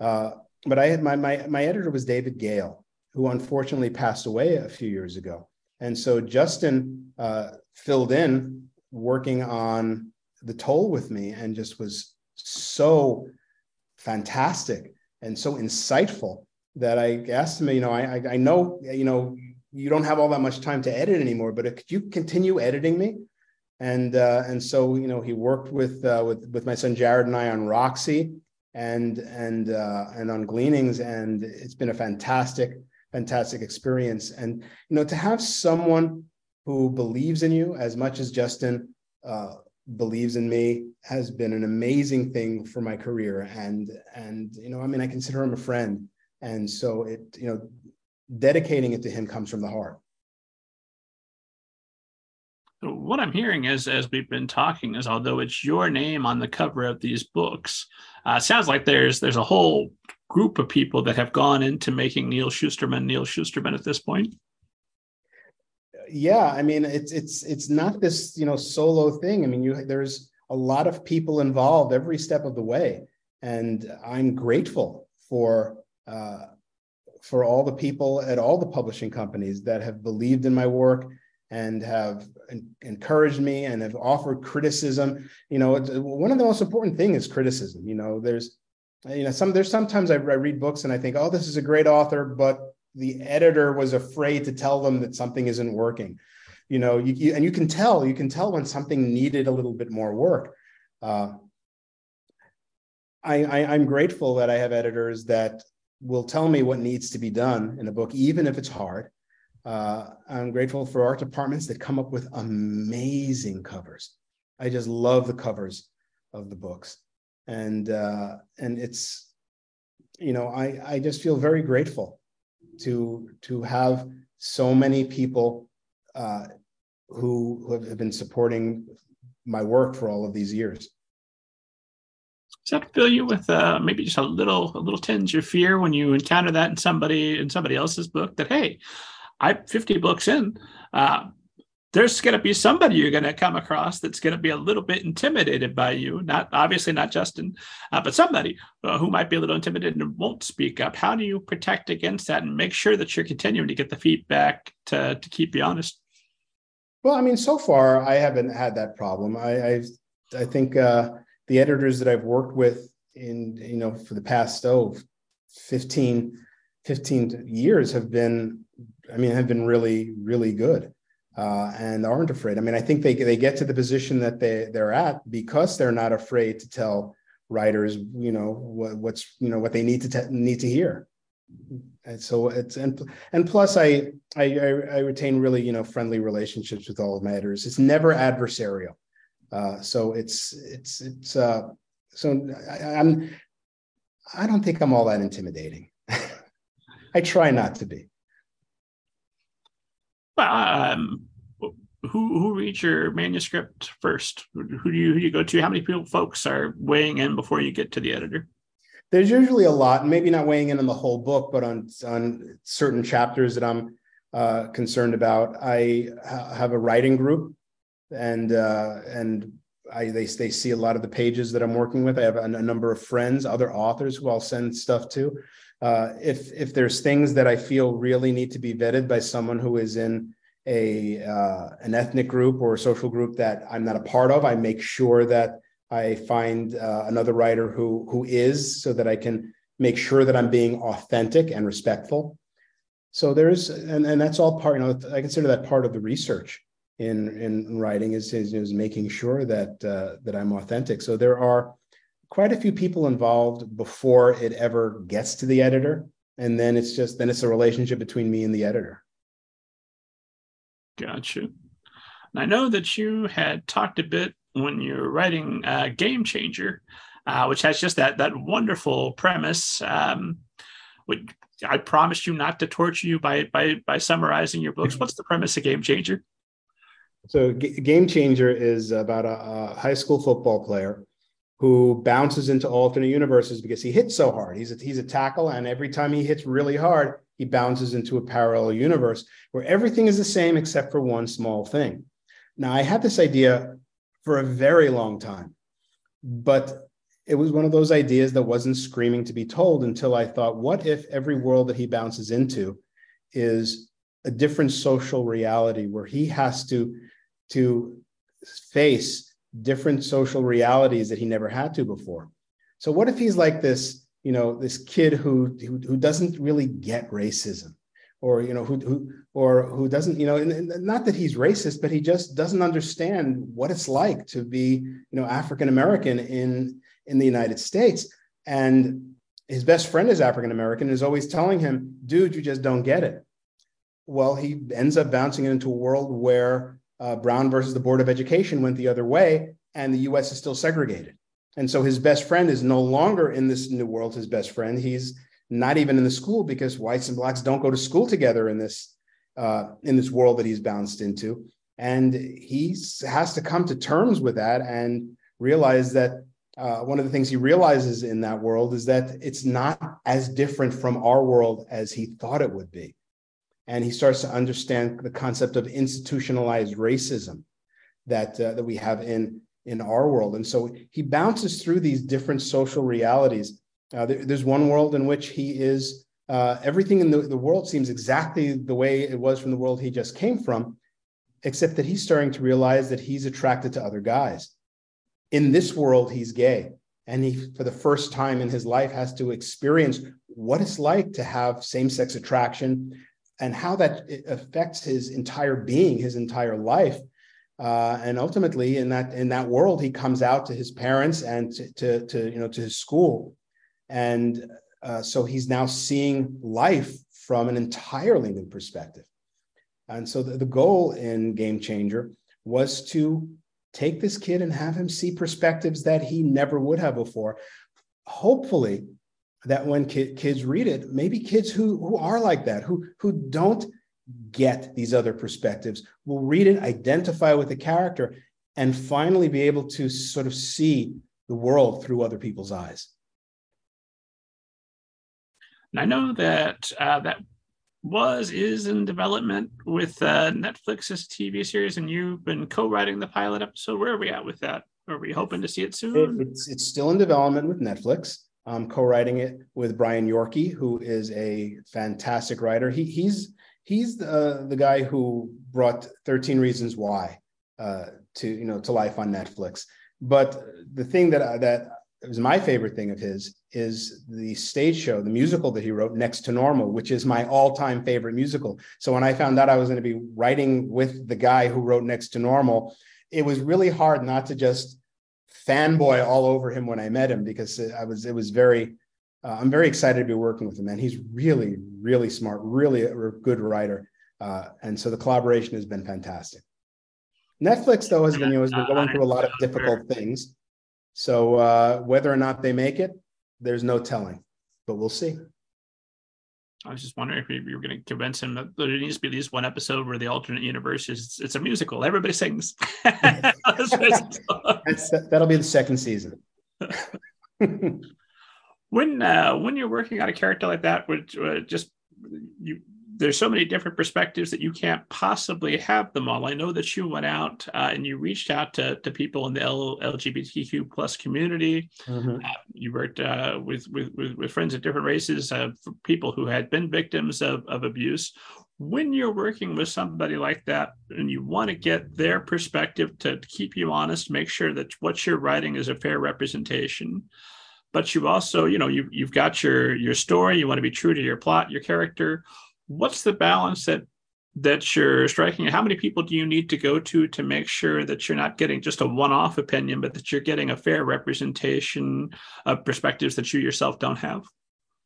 Uh, but I had my my my editor was David Gale, who unfortunately passed away a few years ago, and so Justin uh, filled in working on the toll with me and just was so fantastic and so insightful that I asked him, you know, I, I know, you know, you don't have all that much time to edit anymore, but could you continue editing me? And uh, and so you know he worked with uh, with with my son Jarrod and I on Roxy and and uh, and on Gleanings, and it's been a fantastic fantastic experience. And you know to have someone who believes in you as much as Justin uh, believes in me has been an amazing thing for my career. And and you know I mean I consider him a friend, and so it you know dedicating it to him comes from the heart. What I'm hearing is, as we've been talking, is although it's your name on the cover of these books, uh, sounds like there's there's a whole group of people that have gone into making Neal Shusterman Neal Shusterman at this point. Yeah, I mean it's it's it's not this you know solo thing. I mean you there's a lot of people involved every step of the way, and I'm grateful for uh, for all the people at all the publishing companies that have believed in my work and have encouraged me and have offered criticism. You know, one of the most important things is criticism. You know, there's, you know, some there's sometimes I, I read books and I think, oh, this is a great author, but the editor was afraid to tell them that something isn't working. You know, you, you and you can tell, you can tell when something needed a little bit more work. Uh, I, I, I'm grateful that I have editors that will tell me what needs to be done in a book, even if it's hard. Uh, I'm grateful for art departments that come up with amazing covers. I just love the covers of the books, and uh, and it's, you know, I I just feel very grateful to to have so many people uh, who, who have been supporting my work for all of these years. Does that fill you with uh, maybe just a little a little tinge of fear when you encounter that in somebody in somebody else's book that hey, I 50 books in, uh, there's going to be somebody you're going to come across that's going to be a little bit intimidated by you. Not obviously not Justin, uh, but somebody uh, who might be a little intimidated and won't speak up. How do you protect against that and make sure that you're continuing to get the feedback to to keep you honest? Well, I mean, so far I haven't had that problem. I I, I think uh, the editors that I've worked with in you know for the past oh 15 15 years have been i mean have been really really good uh, and aren't afraid i mean i think they, they get to the position that they they're at because they're not afraid to tell writers you know what, what's you know what they need to te- need to hear and so it's and and plus I, I i retain really you know friendly relationships with all of my editors it's never adversarial uh, so it's it's it's uh, so I, I'm I don't think I'm all that intimidating. I try not to be. Um, who who reads your manuscript first? Who do you who do you go to? How many people folks are weighing in before you get to the editor? There's usually a lot, maybe not weighing in on the whole book, but on on certain chapters that I'm uh, concerned about. I ha- have a writing group and uh, and I they they see a lot of the pages that I'm working with. I have a, a number of friends, other authors who I'll send stuff to. Uh, if if there's things that I feel really need to be vetted by someone who is in a uh, an ethnic group or a social group that I'm not a part of, I make sure that I find uh, another writer who who is, so that I can make sure that I'm being authentic and respectful. So there's and and that's all part. You know, I consider that part of the research in in writing is is, is making sure that uh, that I'm authentic. So there are quite a few people involved before it ever gets to the editor, and then it's just then it's a relationship between me and the editor. Gotcha. I know that you had talked a bit when you were writing uh, Game Changer, uh, which has just that that wonderful premise. Um, which I promised you not to torture you by by by summarizing your books. What's the premise of Game Changer? So, G- Game Changer is about a, a, high school football player who bounces into alternate universes because he hits so hard. He's a, he's a tackle, and every time he hits really hard, he bounces into a parallel universe where everything is the same except for one small thing. Now, I had this idea for a very long time, but it was one of those ideas that wasn't screaming to be told until I thought, what if every world that he bounces into is a different social reality where he has to, to face different social realities that he never had to before? So what if he's like this, you know, this kid who, who, who doesn't really get racism? or you know who who or who doesn't you know not that he's racist but he just doesn't understand what it's like to be you know african american in in the United States. And his best friend is African American and is always telling him, dude, you just don't get it. Well, he ends up bouncing into a world where uh, Brown versus the Board of Education went the other way, and the US is still segregated. And so his best friend is no longer in this new world, his best friend. He's not even in the school because whites and blacks don't go to school together in this uh, in this world that he's bounced into. And he has to come to terms with that and realize that uh, one of the things he realizes in that world is that it's not as different from our world as he thought it would be. And he starts to understand the concept of institutionalized racism that, uh, that we have in, in our world. And so he bounces through these different social realities. Uh, there, there's one world in which he is, uh, everything in the, the world seems exactly the way it was from the world he just came from, except that he's starting to realize that he's attracted to other guys in this world, he's gay. And he, for the first time in his life, has to experience what it's like to have same sex attraction and how that affects his entire being, his entire life. Uh, and ultimately, in that in that world, he comes out to his parents and to, to, to you know to his school, and uh, so he's now seeing life from an entirely new perspective. And so the, the goal in Game Changer was to take this kid and have him see perspectives that he never would have before. Hopefully, that when kids read it, maybe kids who, who are like that, who, who don't get these other perspectives, will read it, identify with the character, and finally be able to sort of see the world through other people's eyes. And I know that uh, that was is in development with uh, Netflix's TV series, and you've been co-writing the pilot episode. Where are we at with that? Are we hoping to see it soon? It, it's it's still in development with Netflix. I'm co-writing it with Brian Yorkey, who is a fantastic writer. He he's he's the the guy who brought 13 Reasons Why uh, to you know to life on Netflix. But the thing that that was my favorite thing of his is the stage show, the musical that he wrote, Next to Normal, which is my all-time favorite musical. So when I found out I was going to be writing with the guy who wrote Next to Normal, it was really hard not to just fanboy all over him when I met him because I was it was very uh, I'm very excited to be working with him, and he's really really smart, really a good writer, uh, and so the collaboration has been fantastic. Netflix though has been you know has been going through a lot of difficult things. So uh, whether or not they make it, there's no telling, but we'll see. I was just wondering if you were going to convince him that there needs to be at least one episode where the alternate universe is it's a musical. Everybody sings. that'll be the second season. when uh, when you're working on a character like that, which uh, just you there's so many different perspectives that you can't possibly have them all. I know that you went out uh, and you reached out to, to people in the L- LGBTQ plus community. Mm-hmm. Uh, you worked uh, with, with, with, friends of different races, uh, people who had been victims of, of abuse. When you're working with somebody like that and you want to get their perspective to keep you honest, make sure that what you're writing is a fair representation but you also you know you, you've got your your story you want to be true to your plot your character what's the balance that that you're striking? How many people do you need to go to to make sure that you're not getting just a one-off opinion but that you're getting a fair representation of perspectives that you yourself don't have?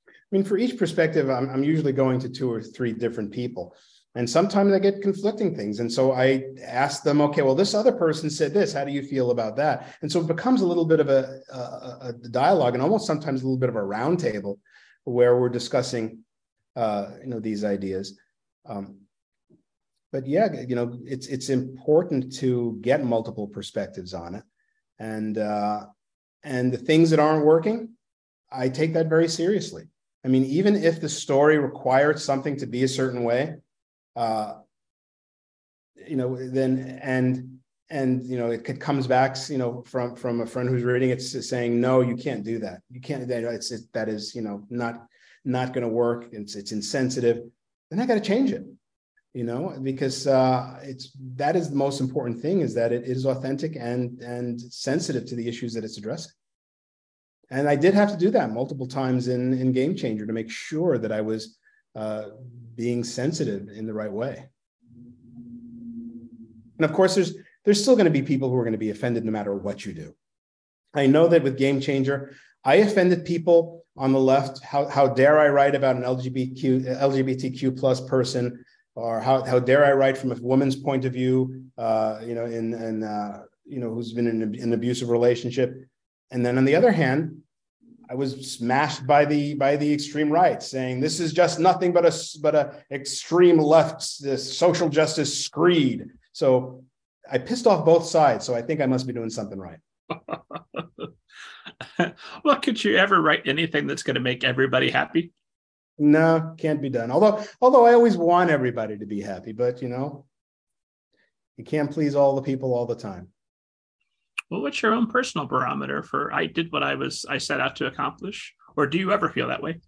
I mean for each perspective i'm, I'm usually going to two or three different people. And sometimes i get conflicting things. And so i ask them okay well this other person said this. How do you feel about that? And so it becomes a little bit of a, a, a dialogue and almost sometimes a little bit of a roundtable where we're discussing uh, you know these ideas. Um, but yeah, you know, it's it's important to get multiple perspectives on it, and uh, and the things that aren't working, I take that very seriously. I mean, even if the story required something to be a certain way, uh, you know, then and and you know, it, comes back, you know, from from a friend who's reading it saying, no, you can't do that. You can't. It's it, that is, you know, not not going to work. It's it's insensitive. Then I got to change it you know because uh, it's that is the most important thing is that it is authentic and and sensitive to the issues that it's addressing and i did have to do that multiple times in in game changer to make sure that i was uh, being sensitive in the right way and of course there's there's still going to be people who are going to be offended no matter what you do i know that with game changer i offended people on the left how, how dare i write about an lgbtq lgbtq plus person or how, how dare I write from a woman's point of view, uh, you know, in, in uh, you know, who's been in an abusive relationship. And then on the other hand, I was smashed by the by the extreme right, saying this is just nothing but a but a extreme left this social justice screed. So I pissed off both sides. So I think I must be doing something right. well, could you ever write anything that's going to make everybody happy? no, can't be done. Although, although I always want everybody to be happy, but you know, you can't please all the people all the time. Well, what's your own personal barometer for I did what I was I set out to accomplish, or do you ever feel that way?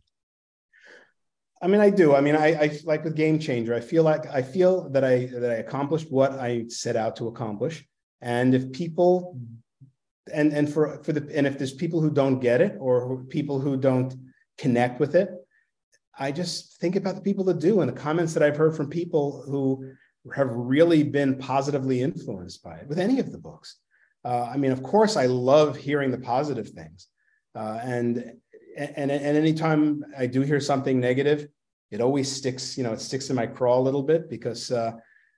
I mean, I do. I mean, I, I like with Game Changer. I feel like I feel that I that I accomplished what I set out to accomplish, and if people, and and for for the and if there's people who don't get it or people who don't connect with it, I just think about the people that do and the comments that I've heard from people who have really been positively influenced by it with any of the books. Uh, I mean, of course, I love hearing the positive things, uh, and and and anytime I do hear something negative, it always sticks. You know, it sticks in my craw a little bit because uh,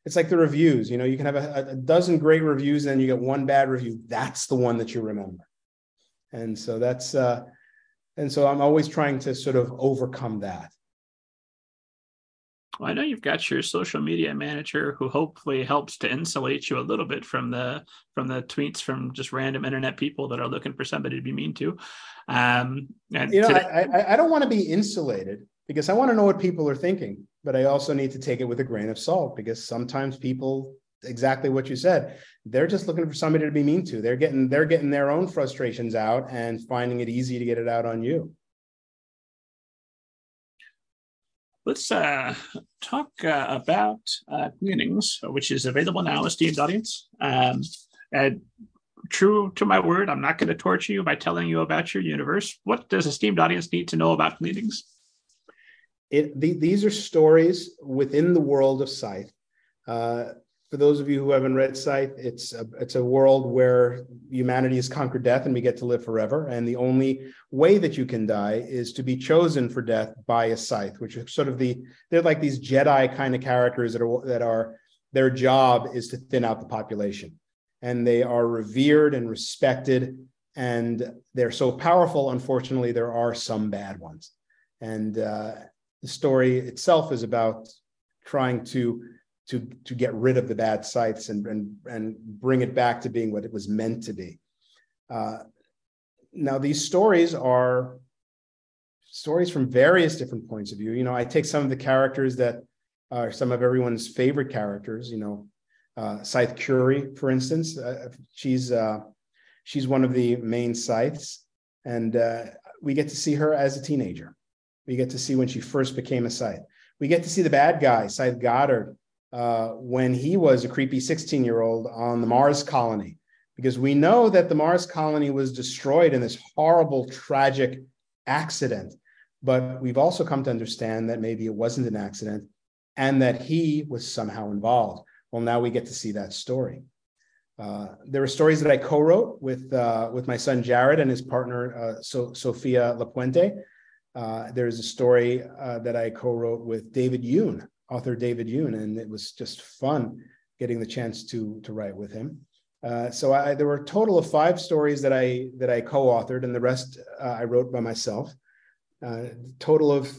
it's like the reviews. You know, you can have a, a dozen great reviews, and then you get one bad review. That's the one that you remember, and so that's uh, and so I'm always trying to sort of overcome that. Well, I know you've got your social media manager who hopefully helps to insulate you a little bit from the from the tweets from just random internet people that are looking for somebody to be mean to. Um, and you know, today- I, I, I don't want to be insulated because I want to know what people are thinking, but I also need to take it with a grain of salt because sometimes people exactly what you said they're just looking for somebody to be mean to they're getting they're getting their own frustrations out and finding it easy to get it out on you let's uh, talk uh, about uh, which is available now, esteemed audience. Um, and true to my word, I'm not going to torture you by telling you about your universe. What does esteemed audience need to know about Gleanings? It, the, these are stories within the world of Scythe. Uh, for those of you who haven't read Scythe, it's a, it's a world where humanity has conquered death and we get to live forever. And the only way that you can die is to be chosen for death by a scythe, which is sort of the they're like these Jedi kind of characters that are that are their job is to thin out the population, and they are revered and respected, and they're so powerful. Unfortunately, there are some bad ones, and uh, the story itself is about trying to to to get rid of the bad scythes and and and bring it back to being what it was meant to be. Uh, now these stories are stories from various different points of view. You know, I take some of the characters that are some of everyone's favorite characters. You know, uh, Scythe Curie, for instance, uh, she's uh, she's one of the main scythes, and uh, we get to see her as a teenager. We get to see when she first became a scythe. We get to see the bad guy, Scythe Goddard, uh, when he was a creepy 16 year old on the Mars colony, because we know that the Mars colony was destroyed in this horrible, tragic accident. But we've also come to understand that maybe it wasn't an accident and that he was somehow involved. Well, now we get to see that story. Uh, there are stories that I co-wrote with uh, with my son Jarrod and his partner uh, so, Sofía Lapuente. Uh, there's a story uh, that I co-wrote with David Yoon, author David Yoon, and it was just fun getting the chance to to write with him. Uh, so I, there were a total of five stories that I that I co-authored, and the rest uh, I wrote by myself. Uh, total of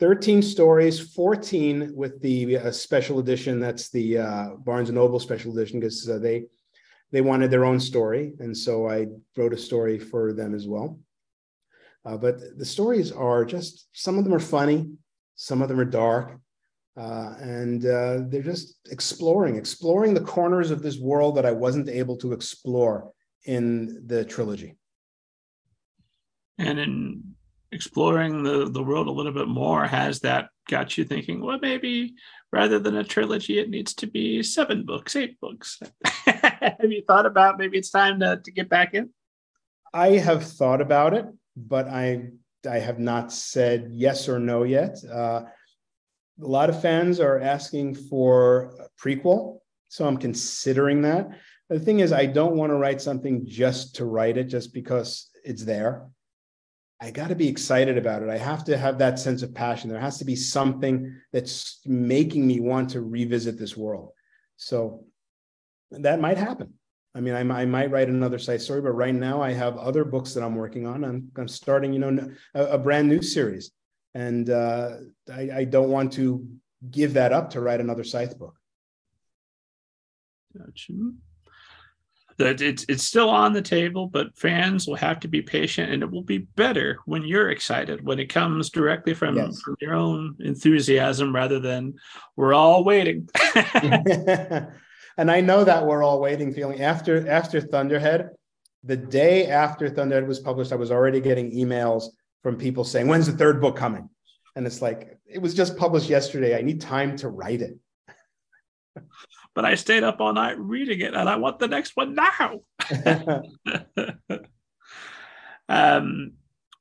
13 stories, 14 with the special edition. That's the Barnes and Noble special edition because they they wanted their own story, and so I wrote a story for them as well. Uh, but the stories are just some of them are funny, some of them are dark, uh, and uh, they're just exploring, exploring the corners of this world that I wasn't able to explore in the trilogy. And in exploring the, the world a little bit more, has that got you thinking, well, maybe rather than a trilogy, it needs to be seven books, eight books? have you thought about maybe it's time to, to get back in? I have thought about it, but I I have not said yes or no yet. Uh, a lot of fans are asking for a prequel, so I'm considering that. The thing is, I don't want to write something just to write it, just because it's there. I got to be excited about it. I have to have that sense of passion. There has to be something that's making me want to revisit this world. So that might happen. I mean, I, I might write another side story, but right now I have other books that I'm working on. I'm, I'm starting, you know, a, a brand new series, and uh, I, I don't want to give that up to write another Scythe book. Gotcha that it's it's still on the table, but fans will have to be patient, and it will be better when you're excited when it comes directly from, yes. from your own enthusiasm rather than we're all waiting. and I know that we're all waiting feeling after after Thunderhead. The day after Thunderhead was published, I was already getting emails from people saying, "When's the third book coming?" And it's like it was just published yesterday. I need time to write it but I stayed up all night reading it and I want the next one now. um,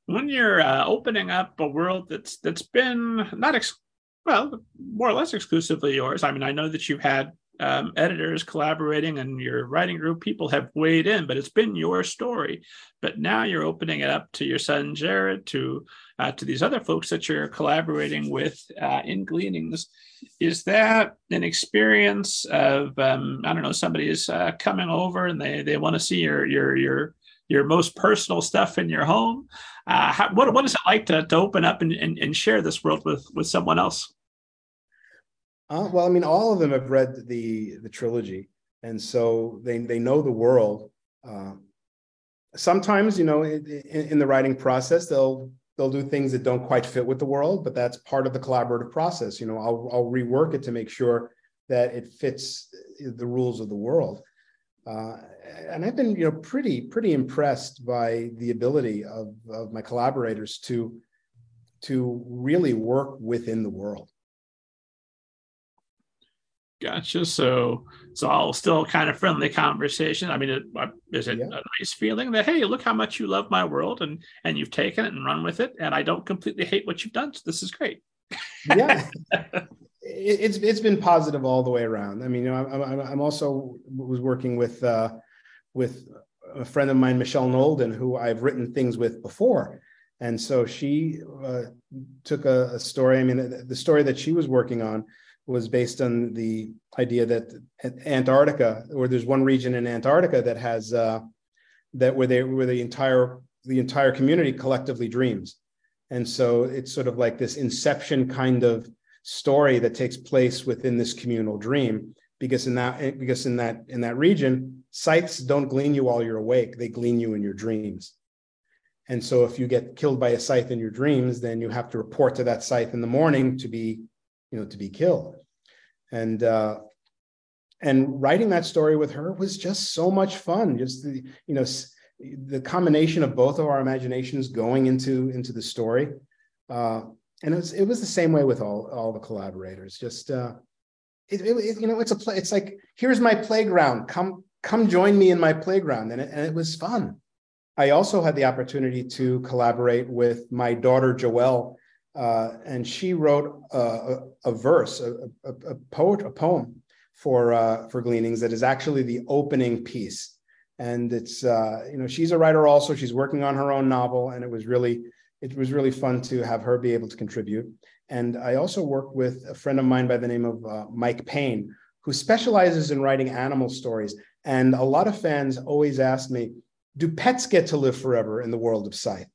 when you're uh, opening up a world that's that's been not ex- well more or less exclusively yours. I mean, I know that you've had um, editors collaborating and your writing group people have weighed in, but it's been your story. But now you're opening it up to your son Jarrod, to uh, to these other folks that you're collaborating with uh, in Gleanings. Is that an experience of um, I don't know somebody is uh, coming over and they they want to see your your your your most personal stuff in your home? Uh, how, what what is it like to to open up and, and, and share this world with with someone else? Uh, well, I mean, all of them have read the the trilogy, and so they they know the world. Uh, sometimes, you know, in, in, the writing process, they'll they'll do things that don't quite fit with the world, but that's part of the collaborative process. You know, I'll I'll rework it to make sure that it fits the rules of the world. Uh, and I've been, you know, pretty pretty impressed by the ability of of my collaborators to to really work within the world. Gotcha. So, it's all still kind of friendly conversation. I mean, it, uh, it yeah. a nice feeling that hey, look how much you love my world and and you've taken it and run with it, and I don't completely hate what you've done. So this is great. yeah, it's it's been positive all the way around. I mean, you know, I'm I'm also was working with uh, with a friend of mine, Michelle Knowlden, who I've written things with before, and so she uh, took a, a story. I mean, the, the story that she was working on was based on the idea that Antarctica, or there's one region in Antarctica that has uh, that where they where the entire the entire community collectively dreams, and so it's sort of like this inception kind of story that takes place within this communal dream because in that because in that in that region scythes don't glean you while you're awake. They glean you in your dreams. And so if you get killed by a scythe in your dreams then you have to report to that scythe in the morning to be you know, to be killed. And uh, and writing that story with her was just so much fun. Just the, you know, the combination of both of our imaginations going into into the story. Uh, and it was it was the same way with all all the collaborators. Just uh, it, it, you know, it's a play. It's like here's my playground. Come come join me in my playground, and it, and it was fun. I also had the opportunity to collaborate with my daughter Joelle uh, and she wrote a, a, a verse, a, a, poet, a poem for uh, for Gleanings that is actually the opening piece. And it's uh, you know she's a writer also. She's working on her own novel, and it was really it was really fun to have her be able to contribute. And I also work with a friend of mine by the name of uh, Mike Payne, who specializes in writing animal stories. And a lot of fans always ask me, "Do pets get to live forever in the world of Scythe?"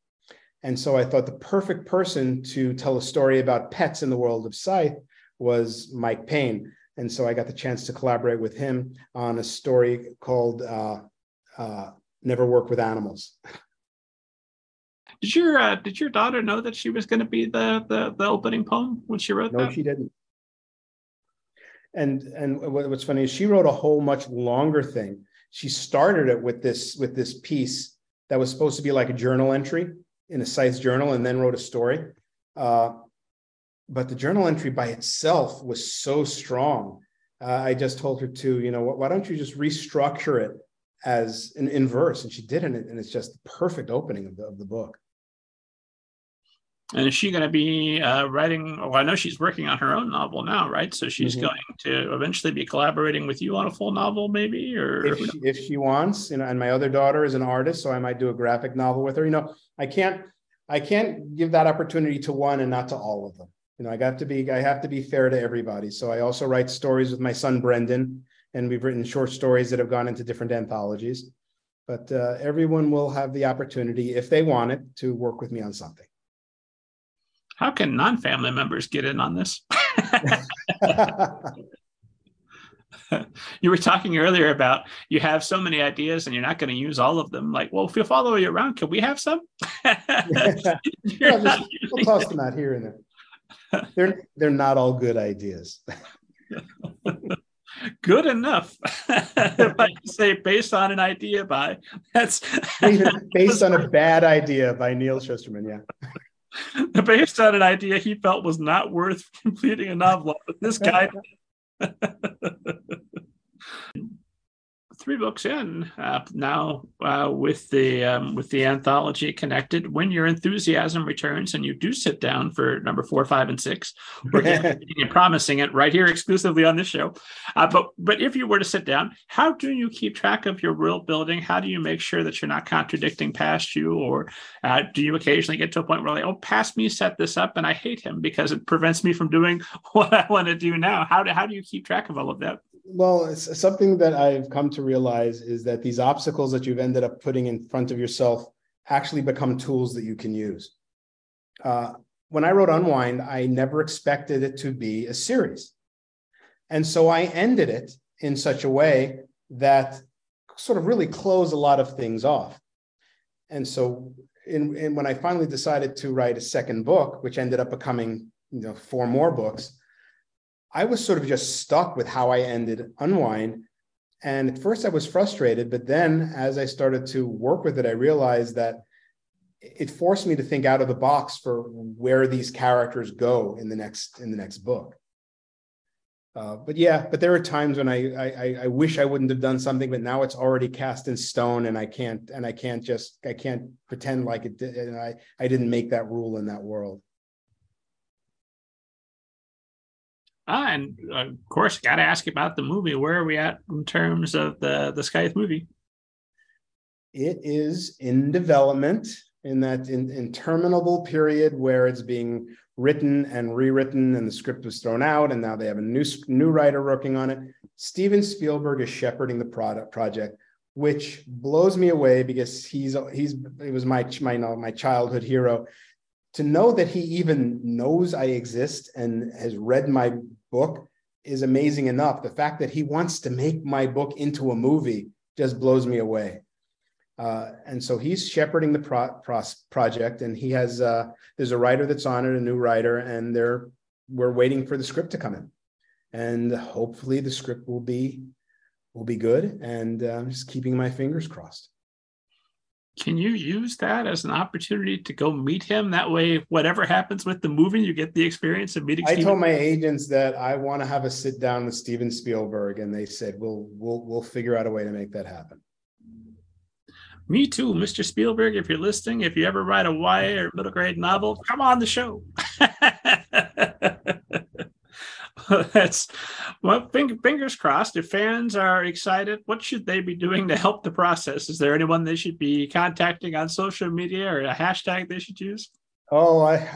And so I thought the perfect person to tell a story about pets in the world of Scythe was Mike Payne. And so I got the chance to collaborate with him on a story called uh, uh, Never Work with Animals. Did your uh, did your daughter know that she was going to be the, the the opening poem when she wrote no, that? No, she didn't. And and what's funny is she wrote a whole much longer thing. She started it with this with this piece that was supposed to be like a journal entry in a science journal, and then wrote a story. Uh, but the journal entry by itself was so strong. Uh, I just told her to, you know, why don't you just restructure it as an in verse? And she did it, and it's just the perfect opening of the, of the book. And is she going to be uh, writing? Well, I know she's working on her own novel now, right? So she's mm-hmm. going to eventually be collaborating with you on a full novel, maybe, or if she, if she wants. You know, and my other daughter is an artist, so I might do a graphic novel with her. You know, I can't I can't give that opportunity to one and not to all of them. You know, I got to be I have to be fair to everybody. So I also write stories with my son Brendan, and we've written short stories that have gone into different anthologies. But uh, everyone will have the opportunity, if they want it, to work with me on something how can non-family members get in on this? you were talking earlier about you have so many ideas and you're not going to use all of them. Like, well, if you follow you around, can we have some? yeah, just, we'll toss them out here and there. They're they're not all good ideas. good enough. if I say based on an idea by that's based on a bad idea by Neal Shusterman, yeah. based on an idea he felt was not worth completing a novel. But this guy three books in uh, now uh, with the um, with the anthology connected. When your enthusiasm returns and you do sit down for number four, five, and six, we're promising it right here exclusively on this show. Uh, but but if you were to sit down, how do you keep track of your world building? How do you make sure that you're not contradicting past you, or uh, do you occasionally get to a point where like, oh, past me set this up and I hate him because it prevents me from doing what I want to do now? How do how do you keep track of all of that? Well, something that I've come to realize is that these obstacles that you've ended up putting in front of yourself actually become tools that you can use. Uh, when I wrote Unwind, I never expected it to be a series. And so I ended it in such a way that sort of really closed a lot of things off. And so in, in, when I finally decided to write a second book, which ended up becoming you know four more books, I was sort of just stuck with how I ended Unwind. And at first I was frustrated, but then as I started to work with it, I realized that it forced me to think out of the box for where these characters go in the next in the next book. Uh, but yeah, but there are times when I, I I wish I wouldn't have done something, but now it's already cast in stone, and I can't and I can't just I can't pretend like it did. And I I didn't make that rule in that world. Ah, and uh, of course, got to ask about the movie. Where are we at in terms of the the Scythe movie? It is in development in that in, interminable period where it's being written and rewritten, and the script was thrown out, and now they have a new new writer working on it. Steven Spielberg is shepherding the product project, which blows me away because he's he's he was my my my childhood hero to know that he even knows I exist and has read my book is amazing enough. The fact that he wants to make my book into a movie just blows me away. Uh, and so he's shepherding the pro- pro- project, and he has uh, there's a writer that's on it, a new writer, and they're we're waiting for the script to come in, and hopefully the script will be will be good. And uh, I'm just keeping my fingers crossed can you use that as an opportunity to go meet him? That way, whatever happens with the movie, you get the experience of meeting. I Steven. told my agents that I want to have a sit down with Steven Spielberg, and they said we'll we'll we'll figure out a way to make that happen. Me too, Mr. Spielberg. If you're listening, if you ever write a YA or middle grade novel, come on the show. that's well fingers crossed if fans are excited what should they be doing to help the process is there anyone they should be contacting on social media or a hashtag they should use oh i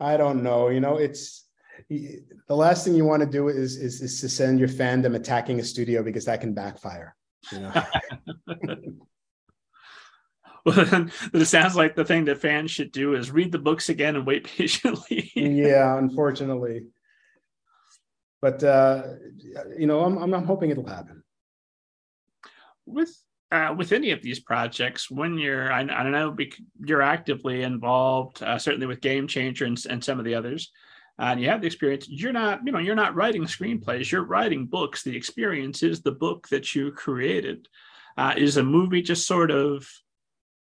i don't know you know it's the last thing you want to do is is, is to send your fandom attacking a studio because that can backfire you know Well, it sounds like the thing that fans should do is read the books again and wait patiently. yeah, unfortunately. But uh, you know, I'm, I'm hoping it'll happen. With uh, with any of these projects, when you're, I, I know you're actively involved, uh, certainly with Game Changer and, and some of the others, and you have the experience. You're not, you know, you're not writing screenplays. You're writing books. The experience is the book that you created. Uh, is a movie just sort of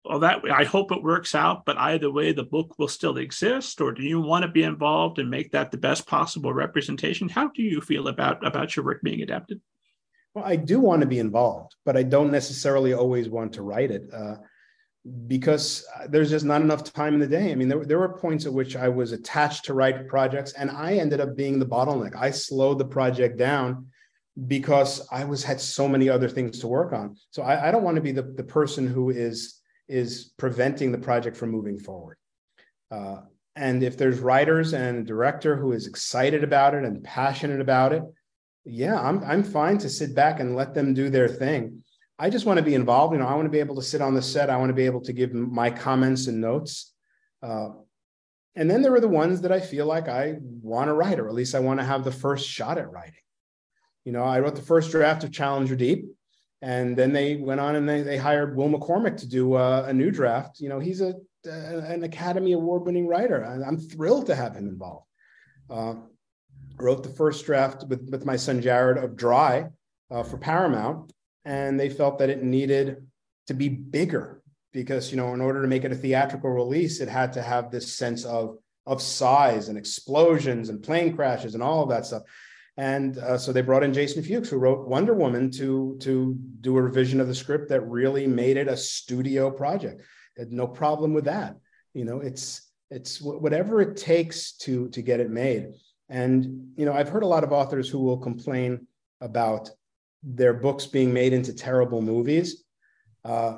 well that i hope it works out but either way the book will still exist or do you want to be involved and make that the best possible representation? How do you feel about about your work being adapted? Well i do want to be involved but i don't necessarily always want to write it uh, because there's just not enough time in the day. I mean there, there were points at which i was attached to write projects and i ended up being the bottleneck. I slowed the project down because i was had so many other things to work on. So i, I don't want to be the, the person who is is preventing the project from moving forward. Uh, and if there's writers and director who is excited about it and passionate about it, yeah, I'm I'm fine to sit back and let them do their thing. I just want to be involved. You know, I want to be able to sit on the set. I want to be able to give my comments and notes. Uh, and then there are the ones that I feel like I want to write, or at least I want to have the first shot at writing. You know, I wrote the first draft of Challenger Deep. And then they went on and they, they hired Will McCormack to do uh, a new draft. You know, he's a, an Academy Award winning writer. I'm thrilled to have him involved. Uh, wrote the first draft with, with my son Jarrod of Dry uh, for Paramount, and they felt that it needed to be bigger because, you know, in order to make it a theatrical release, it had to have this sense of, of size and explosions and plane crashes and all of that stuff. And uh, so they brought in Jason Fuchs, who wrote Wonder Woman, to to do a revision of the script that really made it a studio project. Had no problem with that. You know, it's it's whatever it takes to to get it made. And you know, I've heard a lot of authors who will complain about their books being made into terrible movies. Uh,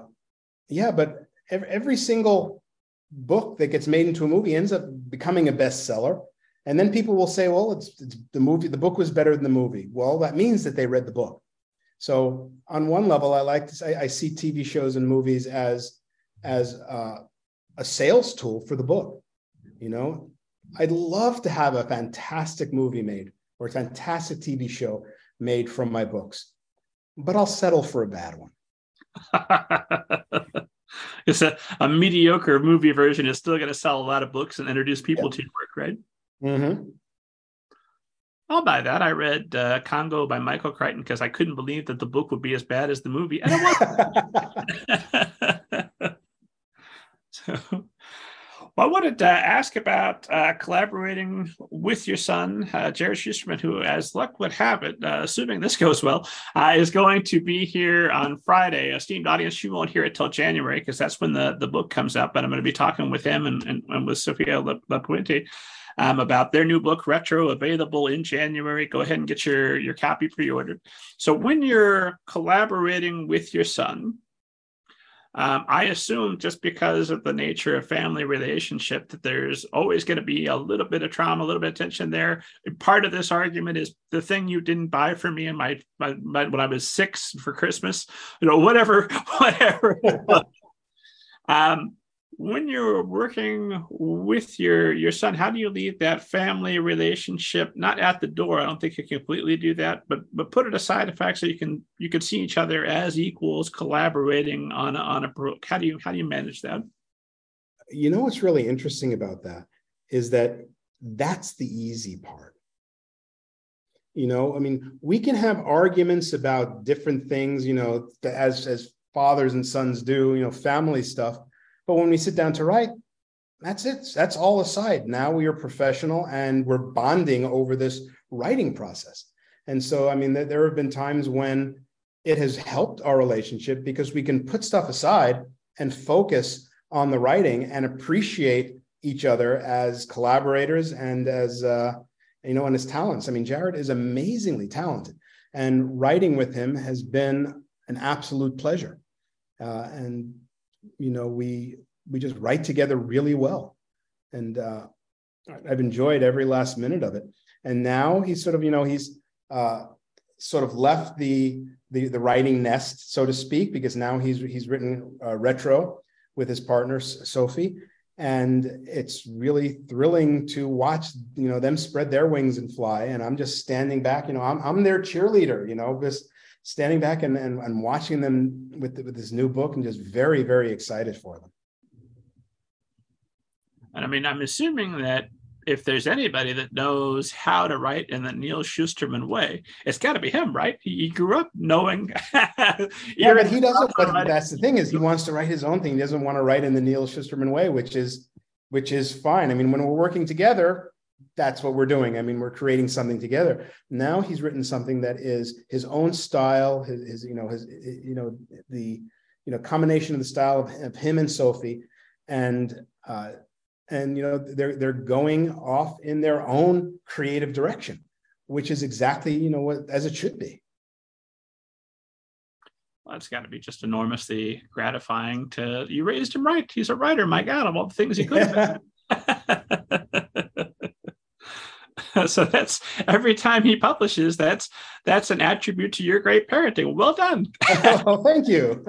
yeah, but every, every single book that gets made into a movie ends up becoming a bestseller and then people will say, well, it's, it's, the movie, the book was better than the movie. Well, that means that they read the book. So on one level, I like to say I see TV shows and movies as as uh, a sales tool for the book. You know, I'd love to have a fantastic movie made or a fantastic TV show made from my books, but I'll settle for a bad one. it's a, a mediocre movie version is still going to sell a lot of books and introduce people yeah. to your work, right? Mm-hmm. I'll buy that. I read uh, Congo by Michael Crichton because I couldn't believe that the book would be as bad as the movie. And it was. so, well, I wanted to ask about uh, collaborating with your son, uh, Jarrod Shusterman, who, as luck would have it, uh, assuming this goes well, uh, is going to be here on Friday. Esteemed audience, you won't hear it till January because that's when the, the book comes out. But I'm going to be talking with him and, and, and with Sofía Lapuente um, about their new book, Retro, available in January. Go ahead and get your, your copy pre ordered. So, when you're collaborating with your son, um, I assume just because of the nature of family relationship that there's always going to be a little bit of trauma, a little bit of tension there. Part of this argument is the thing you didn't buy for me in my, my, my when I was six for Christmas, you know, whatever, whatever. um, when you're working with your your son how do you leave that family relationship not at the door i don't think you completely do that but but put it aside the fact so you can you can see each other as equals collaborating on a, on a how do you how do you manage that? You know what's really interesting about that is that that's the easy part. You know i mean we can have arguments about different things you know as as fathers and sons do you know family stuff but when we sit down to write, that's it. That's all aside. Now we are professional and we're bonding over this writing process. And so, I mean, there have been times when it has helped our relationship because we can put stuff aside and focus on the writing and appreciate each other as collaborators and as uh, you know and as talents. I mean, Jarrod is amazingly talented, and writing with him has been an absolute pleasure. Uh, and you know, we we just write together really well, and uh, I've enjoyed every last minute of it. And now he's sort of, you know, he's uh, sort of left the, the the writing nest, so to speak, because now he's he's written uh, retro, with his partner Sophie, and it's really thrilling to watch you know them spread their wings and fly. And I'm just standing back, you know, I'm I'm their cheerleader, you know, just standing back and and, and watching them with with this new book, and just very very excited for them. And I mean, I'm assuming that if there's anybody that knows how to write in the Neal Shusterman way, it's got to be him, right? He, he grew up knowing. yeah, but he doesn't. But that's the thing is, he wants to write his own thing. He doesn't want to write in the Neal Shusterman way, which is which is fine. I mean, when we're working together, that's what we're doing. I mean, we're creating something together. Now he's written something that is his own style. His, his you know, his you know the you know combination of the style of, of him and Sophie, and. Uh, and you know they're they're going off in their own creative direction which is exactly you know what as it should be well, it's got to be just enormously gratifying to you raised him right he's a writer my god of all the things he could have so that's every time he publishes that's that's an attribute to your great parenting. Well done. Oh thank you.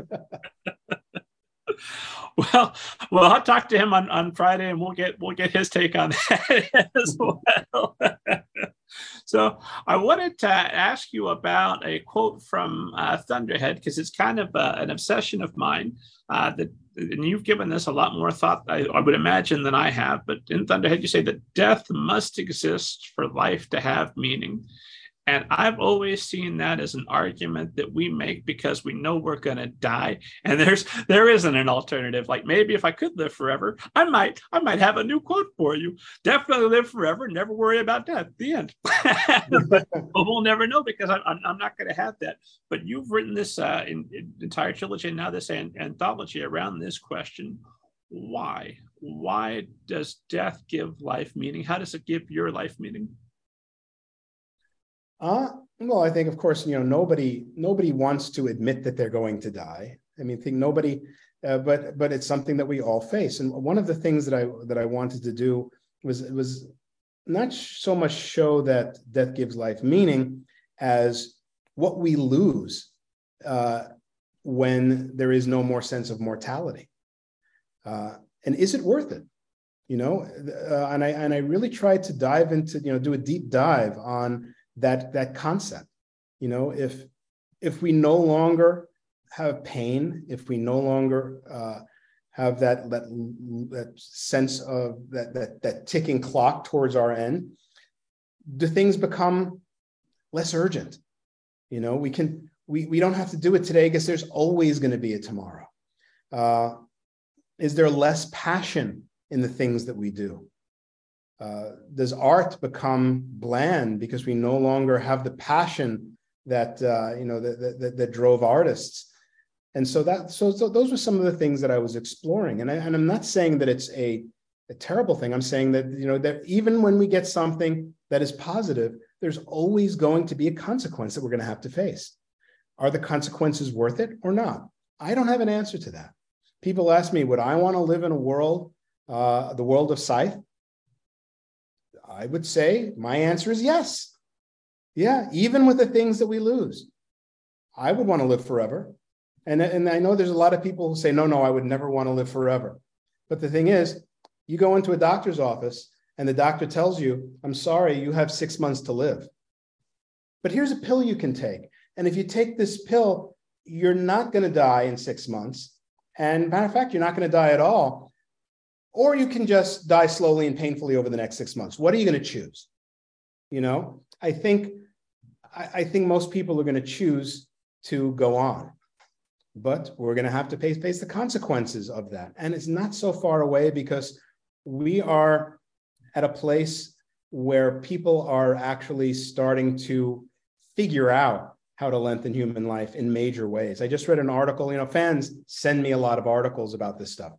Well, well, I'll talk to him on, on Friday, and we'll get we'll get his take on that as well. So, I wanted to ask you about a quote from uh, Thunderhead because it's kind of uh, an obsession of mine. Uh, that and you've given this a lot more thought, I, I would imagine, than I have. But in Thunderhead, you say that death must exist for life to have meaning. And I've always seen that as an argument that we make because we know we're going to die, and there's there isn't an alternative. Like maybe if I could live forever, I might I might have a new quote for you. Definitely live forever, never worry about death. The end. but we'll never know because I'm I'm not going to have that. But you've written this uh, in, in entire trilogy and now this an- anthology around this question: Why? Why does death give life meaning? How does it give your life meaning? Uh, well, I think, of course, you know, nobody nobody wants to admit that they're going to die. I mean, think nobody, uh, but but it's something that we all face. And one of the things that I that I wanted to do was was not so much show that death gives life meaning as what we lose uh, when there is no more sense of mortality. Uh, and is it worth it? You know, uh, and I and I really tried to dive into you know do a deep dive on that that concept. You know if if we no longer have pain if we no longer uh, have that, that that sense of that that that ticking clock towards our end do things become less urgent. You know we can we, we don't have to do it today because there's always going to be a tomorrow. Uh, is there less passion in the things that we do uh, does art become bland because we no longer have the passion that uh, you know that, that, that drove artists? And so that so, so those were some of the things that i was exploring. And, I, and i'm not saying that it's a, a terrible thing. I'm saying that you know that even when we get something that is positive there's always going to be a consequence that we're going to have to face. Are the consequences worth it or not? I don't have an answer to that. People ask me would i want to live in a world uh, the world of scythe I would say my answer is yes. Yeah, even with the things that we lose, I would want to live forever. And, and I know there's a lot of people who say, no, no, I would never want to live forever. But the thing is, you go into a doctor's office and the doctor tells you, I'm sorry, you have six months to live. But here's a pill you can take. And if you take this pill, you're not going to die in six months. And matter of fact, you're not going to die at all or you can just die slowly and painfully over the next six months. What are you going to choose? You know, I think I, I think most people are going to choose to go on, but we're going to have to face, face the consequences of that. And it's not so far away because we are at a place where people are actually starting to figure out how to lengthen human life in major ways. I just read an article, you know, fans send me a lot of articles about this stuff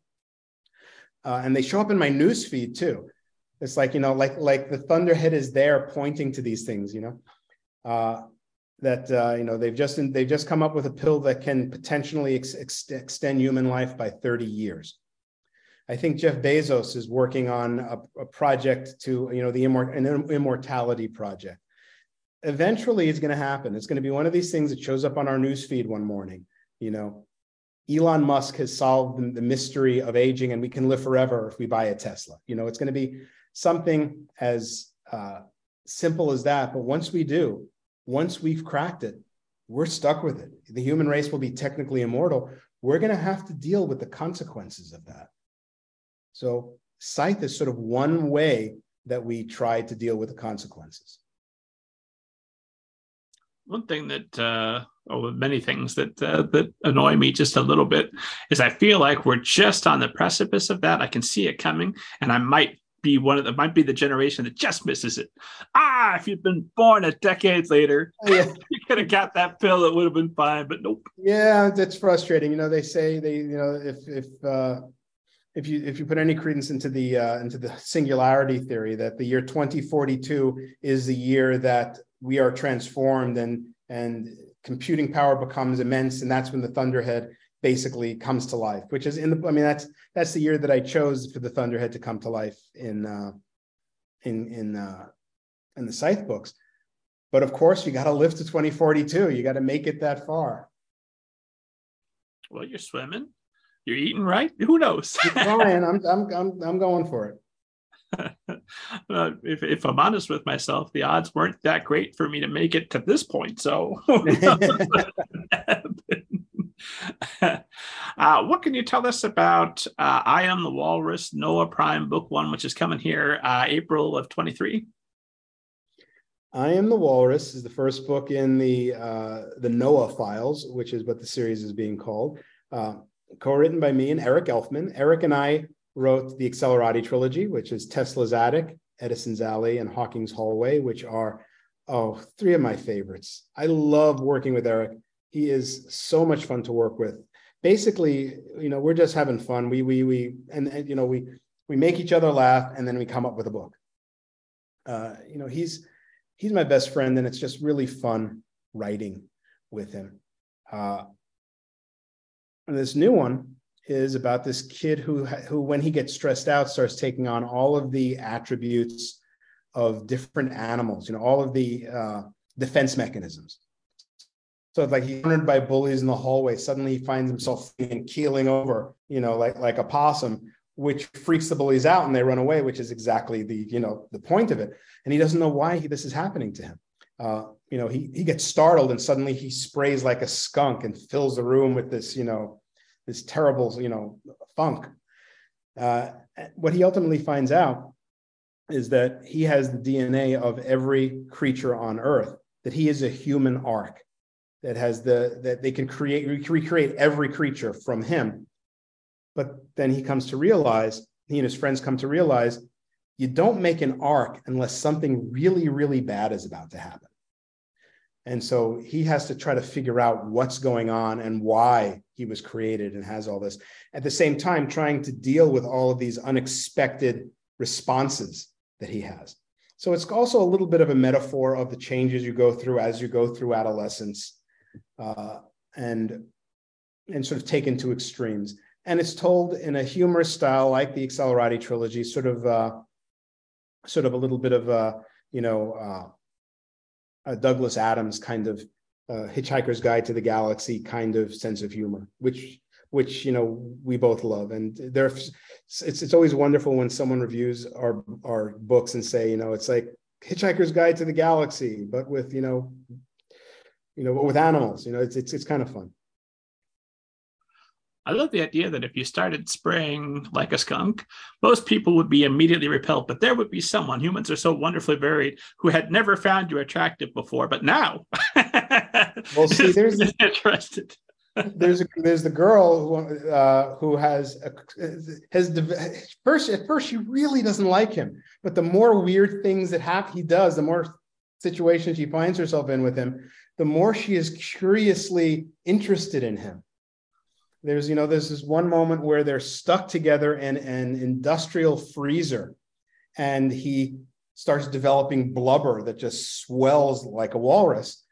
uh, and they show up in my news feed too. It's like you know, like like the thunderhead is there pointing to these things. You know, uh, that uh, you know they've just they've just come up with a pill that can potentially ex- ex- extend human life by 30 years. I think Jeff Bezos is working on a, a project to you know the immort- an immortality project. Eventually, it's going to happen. It's going to be one of these things that shows up on our news feed one morning. You know, Elon Musk has solved the, mystery of aging and we can live forever if we buy a Tesla. You know, it's going to be something as uh, simple as that. But once we do, once we've cracked it, we're stuck with it. The human race will be technically immortal. We're going to have to deal with the consequences of that. So, scythe is sort of one way that we try to deal with the consequences. One thing that, uh, or many things that uh, that annoy me just a little bit, is I feel like we're just on the precipice of that. I can see it coming, and I might be one of the might be the generation that just misses it. Ah, if you'd been born a decade later, oh, yeah. you could have got that pill. It would have been fine, but nope. Yeah, that's frustrating. You know, they say they, you know, if if uh, if you if you put any credence into the uh, into the singularity theory, that the year 2042 is the year that we are transformed and and computing power becomes immense, and that's when the thunderhead basically comes to life, which is in the, I mean, that's, that's the year that I chose for the Thunderhead to come to life in, uh, in, in, uh, in the Scythe books. But of course, you got to live to 2042. You got to make it that far. Well, you're swimming, you're eating right. Who knows? Ryan, I'm, I'm, I'm, I'm going for it. uh, if, if I'm honest with myself, the odds weren't that great for me to make it to this point. So, uh, what can you tell us about uh, I Am the Walrus, Noah Prime Book One, which is coming here uh, April of 23? I Am the Walrus is the first book in the uh, the Noah files, which is what the series is being called. Uh, co-written by me and Eric Elfman. Eric and I wrote the Accelerati trilogy, which is Tesla's Attic, Edison's Alley, and Hawking's Hallway, which are oh three of my favorites. I love working with Eric he is so much fun to work with. Basically, you know, we're just having fun. We we we and, and you know we we make each other laugh, and then we come up with a book. Uh, you know, he's he's my best friend, and it's just really fun writing with him. Uh, and this new one is about this kid who who when he gets stressed out starts taking on all of the attributes of different animals you know all of the uh, defense mechanisms so it's like he's cornered by bullies in the hallway. Suddenly he finds himself keeling over, you know, like like a possum, which freaks the bullies out and they run away, which is exactly the, you know, the point of it. And he doesn't know why he, this is happening to him. Uh, you know, he he gets startled and suddenly he sprays like a skunk and fills the room with this, you know, this terrible, you know, funk. Uh, what he ultimately finds out is that he has the DNA of every creature on Earth, that he is a human ark that has the that they can create recreate every creature from him but then he comes to realize he and his friends come to realize you don't make an ark unless something really really bad is about to happen and so he has to try to figure out what's going on and why he was created and has all this at the same time trying to deal with all of these unexpected responses that he has so it's also a little bit of a metaphor of the changes you go through as you go through adolescence uh, and and sort of taken to extremes. And it's told in a humorous style, like the Accelerati trilogy, sort of uh, sort of a little bit of a you know uh, a Douglas Adams kind of uh, Hitchhiker's Guide to the Galaxy kind of sense of humor, which which you know we both love. And there, it's it's always wonderful when someone reviews our our books and say, you know, it's like Hitchhiker's Guide to the Galaxy, but with you know you know, with animals. You know, it's it's it's kind of fun. I love the idea that if you started spraying like a skunk, most people would be immediately repelled, but there would be someone, humans are so wonderfully varied, who had never found you attractive before, but now. well, see, there's interested. there's a, there's the girl who uh, who has a, has first at first she really doesn't like him, but the more weird things that happen he does, the more situations she finds herself in with him, the more she is curiously interested in him. There's, you know, there's this one moment where they're stuck together in an industrial freezer, and he starts developing blubber that just swells like a walrus.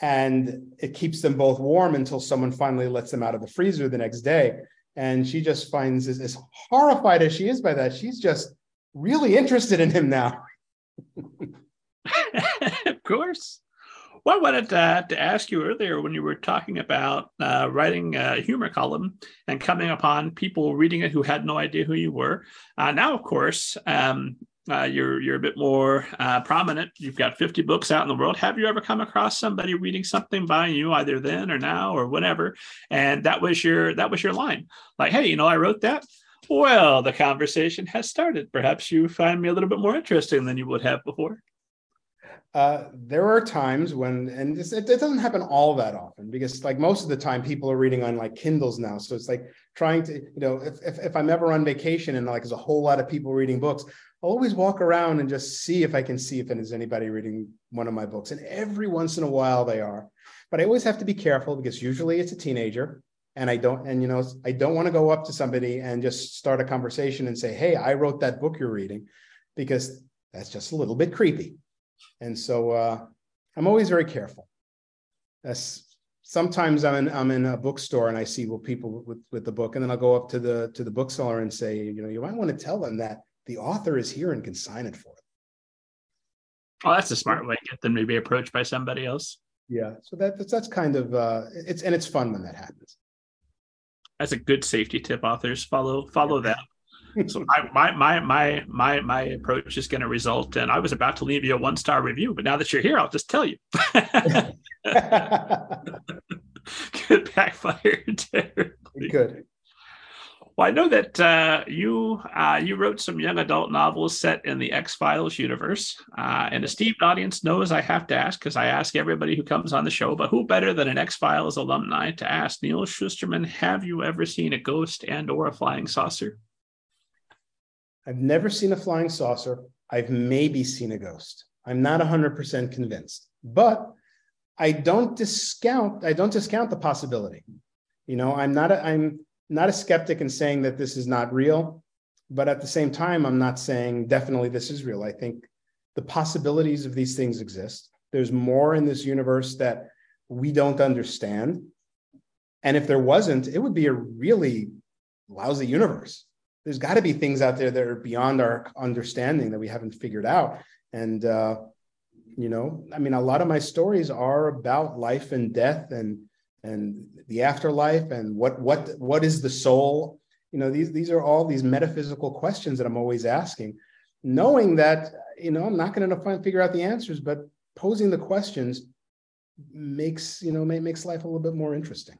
And it keeps them both warm until someone finally lets them out of the freezer the next day. And she just finds, as, as horrified as she is by that, she's just really interested in him now. of course. Well, I wanted to, to, ask you earlier when you were talking about uh, writing a humor column and coming upon people reading it who had no idea who you were. Uh, now, of course, um, uh, you're you're a bit more uh, prominent. You've got 50 books out in the world. Have you ever come across somebody reading something by you, either then or now or whenever, and that was your that was your line? Like, hey, you know, I wrote that. Well, the conversation has started. Perhaps you find me a little bit more interesting than you would have before. Uh, there are times when, and it, it, doesn't happen all that often because, like most of the time, people are reading on like Kindles now. So it's like trying to, you know, if, if, if I'm ever on vacation and like there's a whole lot of people reading books, always walk around and just see if I can see if there's anybody reading one of my books. And every once in a while they are. But I always have to be careful because usually it's a teenager. And I don't, and you know, I don't want to go up to somebody and just start a conversation and say, Hey, I wrote that book you're reading, because that's just a little bit creepy. And so uh, I'm always very careful. That's, sometimes I'm in, I'm in a bookstore and I see well, people with, with the book, and then I'll go up to the to the bookseller and say, you know, you might want to tell them that the author is here and can sign it for them. Oh, that's a smart way to get them to be approached by somebody else. Yeah, so that, that's that's kind of uh, it's and it's fun when that happens. That's a good safety tip. Authors follow follow yeah. that so my my my my my approach is going to result in I was about to leave you a one star review, but now that you're here, I'll just tell you. Could backfire terribly. Good. Well, I know that uh, you uh, you wrote some young adult novels set in the X Files universe, uh, and a esteemed audience knows I have to ask because I ask everybody who comes on the show. But who better than an X Files alumni to ask Neal Shusterman, Have you ever seen a ghost and or a flying saucer? I've never seen a flying saucer. I've maybe seen a ghost. I'm not 100% convinced, but I don't discount I don't discount the possibility. You know, I'm not a, I'm not a skeptic in saying that this is not real, but at the same time I'm not saying definitely this is real. I think the possibilities of these things exist. There's more in this universe that we don't understand. And if there wasn't, it would be a really lousy universe there's got to be things out there that are beyond our understanding that we haven't figured out and uh, you know i mean a lot of my stories are about life and death and and the afterlife and what what what is the soul you know these these are all these metaphysical questions that i'm always asking knowing that you know i'm not going to find figure out the answers but posing the questions makes you know makes life a little bit more interesting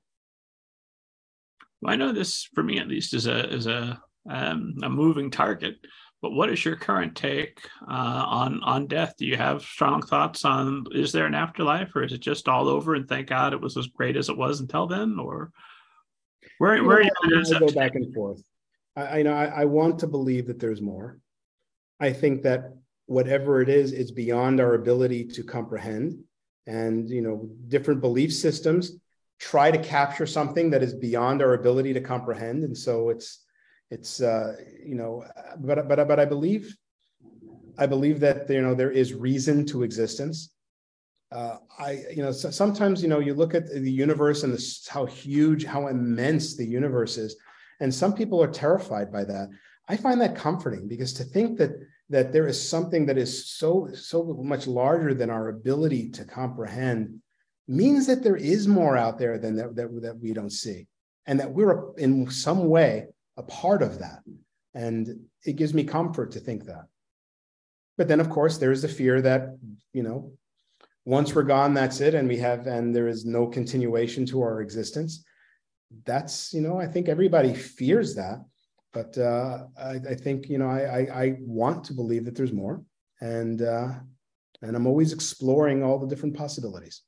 well, I know this for me at least is a is a um, a moving target. But what is your current take uh, on on death? Do you have strong thoughts on is there an afterlife, or is it just all over? And thank God it was as great as it was until then, or where you where know, are you? I go back and forth. I, I know I, I want to believe that there's more. I think that whatever it is, it's beyond our ability to comprehend. And you know, different belief systems try to capture something that is beyond our ability to comprehend, and so it's it's uh, you know, but but but I believe, I believe that you know there is reason to existence. Uh, I you know so sometimes you know you look at the universe and this, how huge, how immense the universe is, and some people are terrified by that. I find that comforting because to think that that there is something that is so so much larger than our ability to comprehend means that there is more out there than that, that, that we don't see and that we're in some way a part of that. And it gives me comfort to think that. But then, of course, there is the fear that, you know, once we're gone, that's it. And we have, and there is no continuation to our existence. That's, you know, I think everybody fears that. But uh, I, I think, you know, I, I, I want to believe that there's more. And, uh, and I'm always exploring all the different possibilities.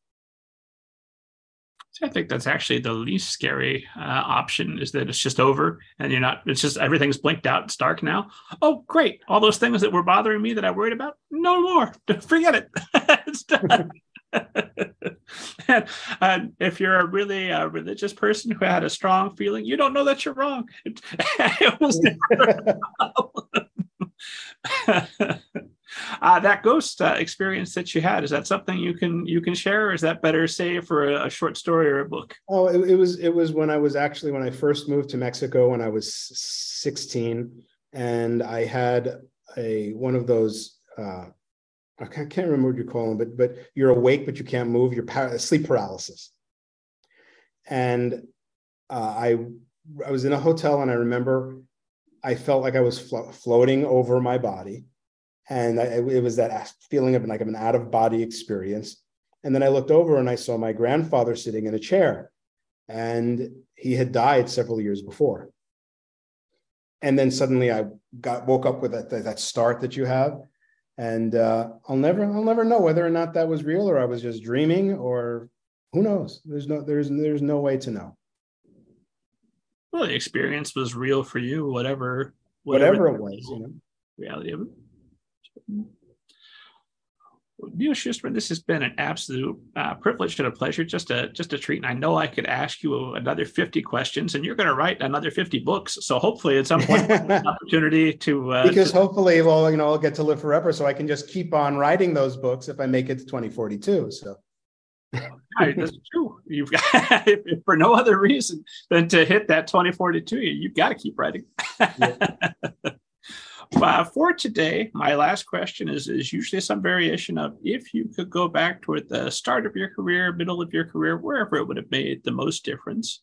I think that's actually the least scary uh, option is that it's just over and you're not, it's just everything's blinked out. It's dark now. Oh, great. All those things that were bothering me that I worried about, no more. Forget it. it's done. and, and, if you're a really uh, religious person who had a strong feeling, you don't know that you're wrong. It, it was never uh, that ghost uh, experience that you had is that something you can you can share or is that better say for a, a short story or a book oh it, it, was it was when i was actually when i first moved to mexico when i was 16 and i had a one of those uh, I can't remember what you call them, but but you're awake but you can't move. You're par- sleep paralysis. And uh, I I was in a hotel and I remember I felt like I was flo- floating over my body, and I, it was that feeling of like an out of body experience. And then I looked over and I saw my grandfather sitting in a chair, and he had died several years before. And then suddenly I got woke up with that that start that you have, and uh, I'll never I'll never know whether or not that was real or I was just dreaming or who knows. There's no there's there's no way to know. Well, the experience was real for you, whatever whatever, whatever it was, you know. Reality of it. Neal Shusterman, this has been an absolute uh, privilege and a pleasure, just a just a treat. And I know I could ask you another fifty questions, and you're going to write another fifty books. So hopefully, at some point, an opportunity to uh, because to... hopefully, well, you know, I'll get to live forever, so I can just keep on writing those books if I make it to twenty forty two. So. right, that's true. You've got, for no other reason than to hit that 2042, you've got to keep writing. Uh, for today, my last question is, is usually some variation of if you could go back toward the start of your career, middle of your career, wherever it would have made the most difference,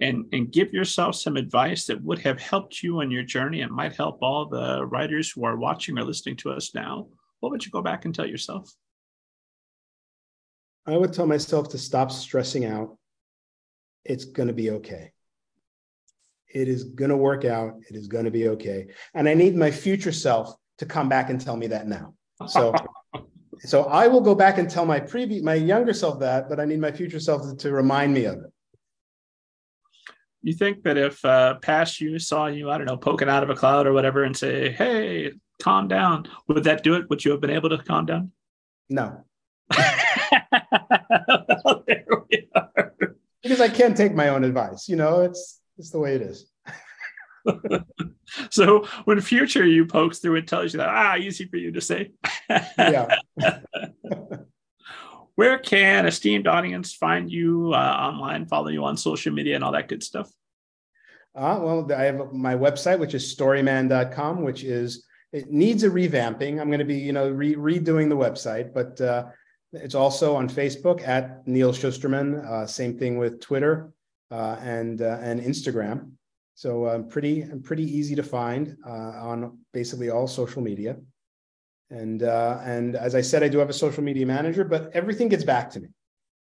and, and give yourself some advice that would have helped you on your journey and might help all the writers who are watching or listening to us now, what would you go back and tell yourself? I would tell myself to stop stressing out. It's going to be okay. It is going to work out. It is going to be okay. And I need my future self to come back and tell me that now. So, so I will go back and tell my previous, my younger self that, but I need my future self to, to remind me of it. You think that if uh, past you saw you, I don't know, poking out of a cloud or whatever, and say, "Hey, calm down," would that do it? Would you have been able to calm down? No. there we are. Because I can't take my own advice. You know, it's it's the way it is. so when future you pokes through it tells you that ah easy for you to say. Yeah. Where can esteemed audience find you uh, online follow you on social media and all that good stuff? Uh, well i have my website which is storyman.com which is it needs a revamping. I'm going to be you know re- redoing the website but uh, it's also on facebook at Neal Shusterman uh, same thing with twitter and uh, and Instagram. So I'm um, pretty I'm pretty easy to find uh, on basically all social media. And uh, and as I said, I do have a social media manager, but everything gets back to me,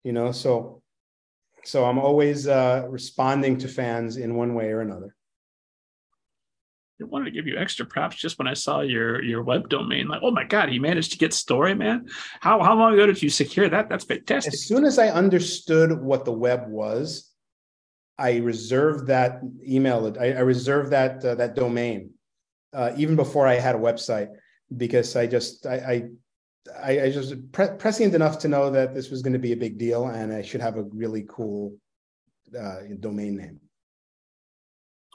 you know. So so I'm always uh, responding to fans in one way or another. I wanted to give you extra props just when I saw your your web domain. Like, oh my god, he managed to get Story Man. How how long ago did you secure that? That's fantastic. As soon as I understood what the web was, I reserved that email. I, I reserved that uh, that domain uh, even before I had a website because I just I I, I just pre- prescient enough to know that this was going to be a big deal and I should have a really cool uh, domain name.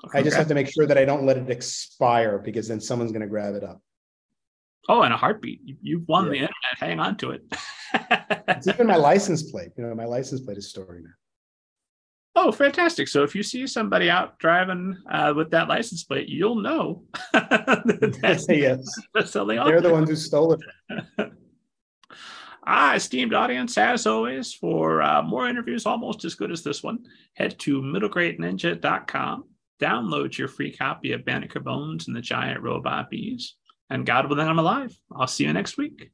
Okay. I just have to make sure that I don't let it expire because then someone's going to grab it up. Oh, in a heartbeat! You, have won yeah. the internet. Hang on to it. it's even my license plate. You know, my license plate is story now. Oh, fantastic! So if you see somebody out driving uh, with that license plate, you'll know. that's, yes, that's They're the ones who stole it. ah, esteemed audience, as always, for uh, more interviews almost as good as this one, head to middlegradeninja.com. Download your free copy of Banneker Bones and the Giant Robot Bees. And God willing, I'm alive. I'll see you next week.